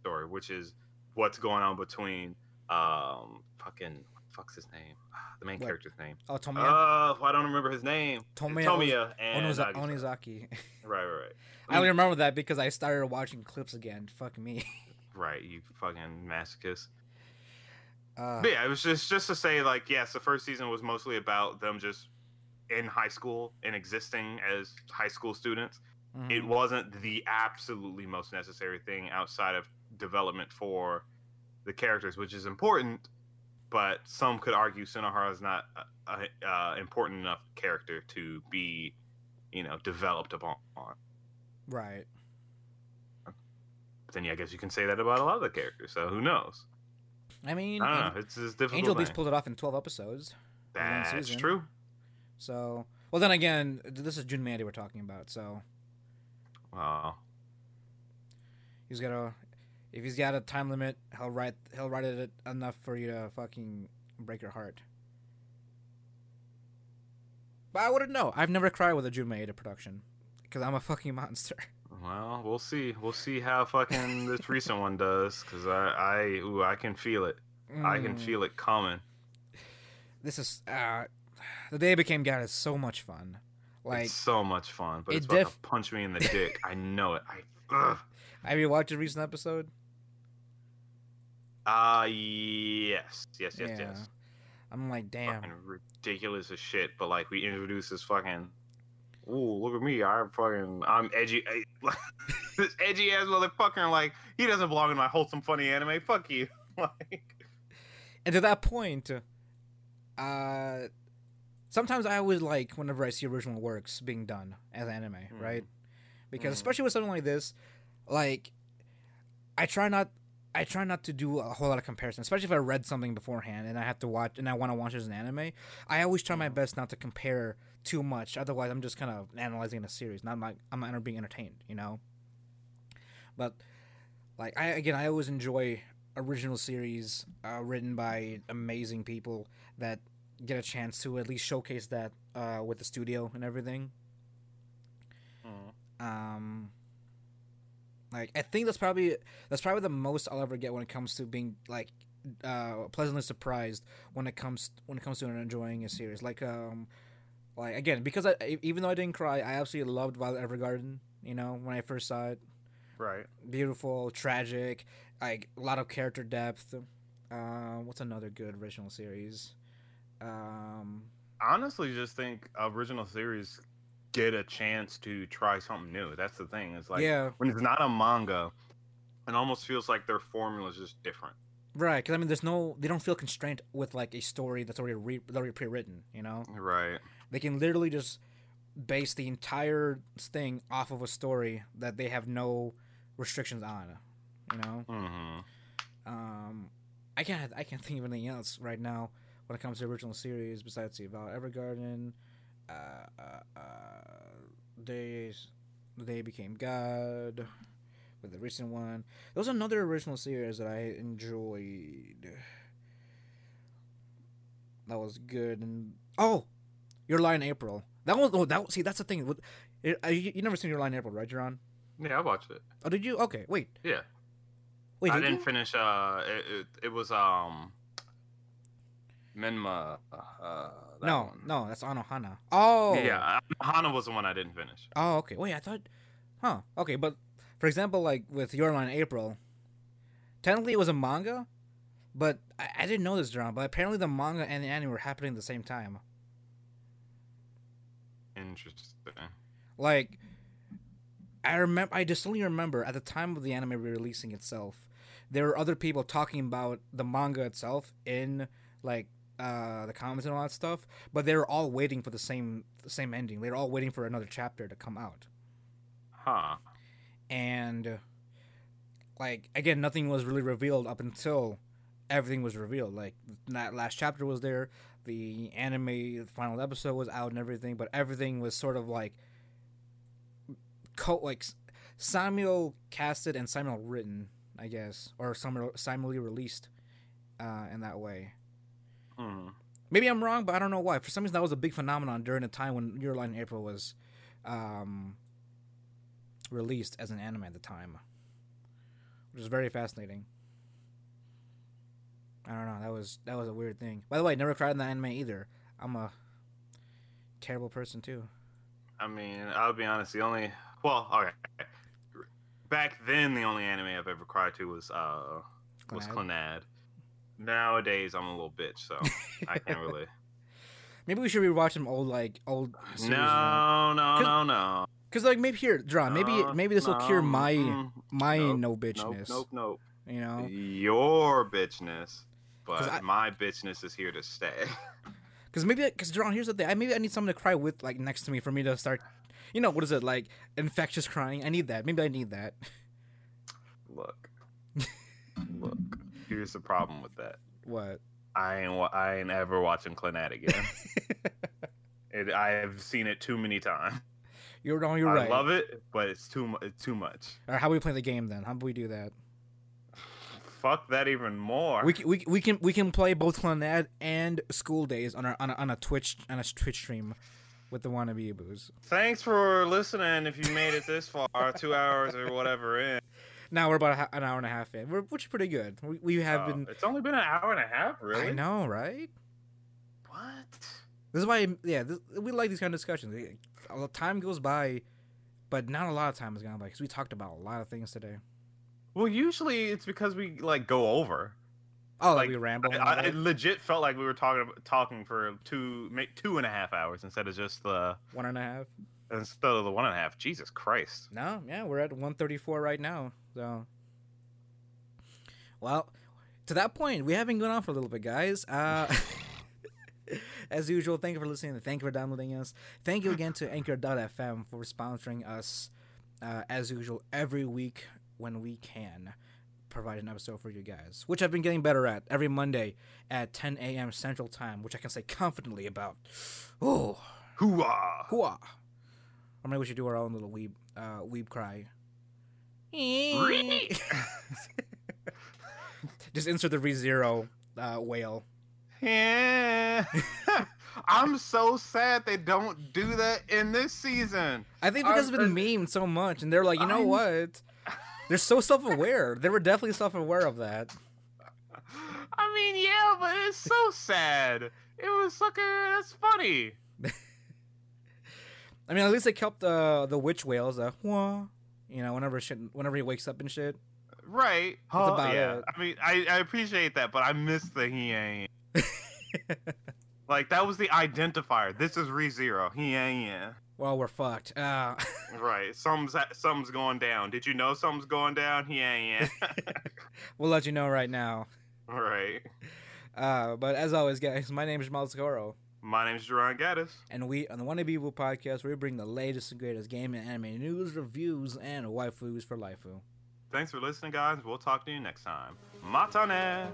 story, which is what's going on between um fucking what the fuck's his name? Ah, The main What? character's name. Oh, Tomoya, Uh, I don't remember his name. Tomoya, Tomiya and Onoza- Onizaki. Right, right, right. I only remember that because I started watching clips again. Fuck me. Right, you fucking masochist. Uh, But yeah, it was just just to say like yes, the first season was mostly about them just in high school and existing as high school students. mhm. It wasn't the absolutely most necessary thing outside of development for the characters, which is important. But some could argue Sunohara is not a, a, uh, important enough character to be, you know, developed upon. right. But then yeah, I guess you can say that about a lot of the characters. So who knows? I mean, I don't know. It's just difficult. Angel Beats thing. pulled it off in 12 episodes. That's true. So, well, then again, this is Jun Maeda we're talking about. So Wow. he's got a, if he's got a time limit, he'll write he'll write it enough for you to fucking break your heart. But I wouldn't know. I've never cried with a Jun Maeda production because I'm a fucking monster. Well, we'll see. We'll see how fucking this recent one does, because I, I, ooh, I can feel it. I can Mm, feel it coming. This is uh, the day I became God is so much fun. Like it's so much fun, but it it's about to punch me in the dick. I know it. I, ugh. have you watched a recent episode? Uh, yes, yes, yes, Yeah. yes. I'm like, damn. Fucking ridiculous as shit. But like, we introduce this fucking. Ooh, look at me! I'm fucking. I'm edgy. I- this edgy ass motherfucker. Like, he doesn't belong in my wholesome, funny anime. Fuck you. like, And to that point, uh, sometimes I always like whenever I see original works being done as anime, Mhm. right? Because Mhm. especially with something like this, like I try not I try not to do a whole lot of comparison, especially if I read something beforehand and I have to watch and I want to watch it as an anime. I always try my Mhm. best not to compare too much. Otherwise, I'm just kind of analyzing a series, not like I'm not being entertained, you know. But like I again, I always enjoy original series uh, written by amazing people that get a chance to at least showcase that uh, with the studio and everything. Mhm. Um, like I think that's probably that's probably the most I'll ever get when it comes to being like uh, pleasantly surprised when it comes when it comes to enjoying a series. Like um, like again because I even though I didn't cry, I absolutely loved Violet Evergarden. You know when I first saw it, Right. beautiful, tragic, like a lot of character depth. Um, what's another good original series? Um, honestly just think original series get a chance to try something new. That's the thing. It's like yeah, when it's not a manga, it almost feels like their formula is just different. right. Because I mean, there's no, they don't feel constrained with like a story that's already re- already pre-written. You know, Right. they can literally just base the entire thing off of a story that they have no restrictions on. You know, Mm-hmm. um, I can't, I can't think of anything else right now when it comes to original series besides the Violet Evergarden. Uh, uh, uh, they, they became God. With the recent one, there was another original series that I enjoyed. That was good and oh, Your Lie in April. That was oh that see that's the thing. With, it, uh, you, you never seen Your Lie in April, right, Jerron? Yeah, I watched it. Oh, did you? Okay, wait, Yeah. wait. I did didn't you? finish. Uh, it, it, it was um, Menma. Uh, that No, one. no, that's Anohana. Oh, Yeah, Hana was the one I didn't finish. Oh, okay. Wait, I thought, huh? Okay, but for example, like with Your in April, technically it was a manga, but I, I didn't know this, drama. But apparently the manga and the anime were happening at the same time. Interesting. Like, I remember, I distinctly remember at the time of the anime re releasing itself, there were other people talking about the manga itself in like uh, the comments and all that stuff, but they were all waiting for the same the same ending. They were all waiting for another chapter to come out, Huh. and like again, nothing was really revealed up until everything was revealed. Like that last chapter was there, the anime the final episode was out and everything, but everything was sort of like co like Samuel casted and Samuel written, I guess, or Samuel simultaneously released uh, in that way. Hmm. Maybe I'm wrong, but I don't know why. For some reason, that was a big phenomenon during the time when Your Lie in April was um, released as an anime at the time, which is very fascinating. I don't know. That was that was a weird thing. By the way, never cried in the anime either. I'm a terrible person too. I mean, I'll be honest. The only well, okay. Back then, the only anime I've ever cried to was uh was Clannad. Nowadays, I'm a little bitch, so I can't really. Maybe we should rewatch some old like old. series no, no, no, no. Because like maybe here, draw. Maybe No, maybe this will cure my mm, my nope, no bitchness. nope, nope. You know. Your bitchness, but I- my bitchness is here to stay. Because maybe, because draw. here's the thing. I maybe I need someone to cry with, like next to me, for me to start. You know what is it like? Infectious crying. I need that. Maybe I need that. Look, look. Here's the problem with that. What? I ain't. I ain't ever watching Clannad again. it, I have seen it too many times. You're wrong. You're I right. I love it, but it's too. It's too much. Or how do we play the game then? How do we do that? Fuck that even more. We, can- we, we can we can play both Clannad and School Days on our on a, on a Twitch on a Twitch stream with the wannabe boos. Thanks for listening. If you made it this far, two hours or whatever in. Now we're about a, an hour and a half in, we're, which is pretty good. We, we have Oh, been. It's only been an hour and a half, really. I know, right? What? This is why, yeah, this, we like these kind of discussions. Time goes by, but not a lot of time has gone by because we talked about a lot of things today. Well, usually it's because we like go over. Oh, like Like, we ramble. I, I legit felt like we were talking talking for two, two and a half hours instead of just the One and a half. instead of the one and a half. Jesus Christ! No, yeah, we're at 134 right now. So, well, to that point, we have been going on for a little bit, guys. Uh, As usual, thank you for listening thank you for downloading us. Thank you again to Anchor.fm for sponsoring us, uh, as usual, every week when we can provide an episode for you guys, which I've been getting better at every Monday at 10 a.m. Central Time, which I can say confidently about. Oh, Hooah! hooah! Or maybe we should do our own little weeb, uh, weeb cry. Just insert the ReZero uh, wail. Yeah. I'm so sad they don't do that in this season. I think because it's I'm- been memed so much, and they're like, you know I'm- what? They're so self-aware. They were definitely self-aware of that. I mean, yeah, but it's so sad. It was sucker. That's funny. I mean, at least they kept the the witch whales. Uh, wah, you know, whenever shit, whenever he wakes up and shit. Right. That's Huh, about yeah. it. I mean, I, I appreciate that, but I miss the he ain't. like that was the identifier. This is re zero. He ain't. Yeah. well, we're fucked. Uh, Right. Something's something's going down. Did you know something's going down? He ain't. Yeah. we'll let you know right now. right. Uh, but as always, guys, my name is Jamal Scoro, My name is Jerron Gaddis. and we on the One Evil podcast, we bring the latest and greatest game and anime news, reviews, and waifus for life. Thanks for listening, guys. We'll talk to you next time. Matane.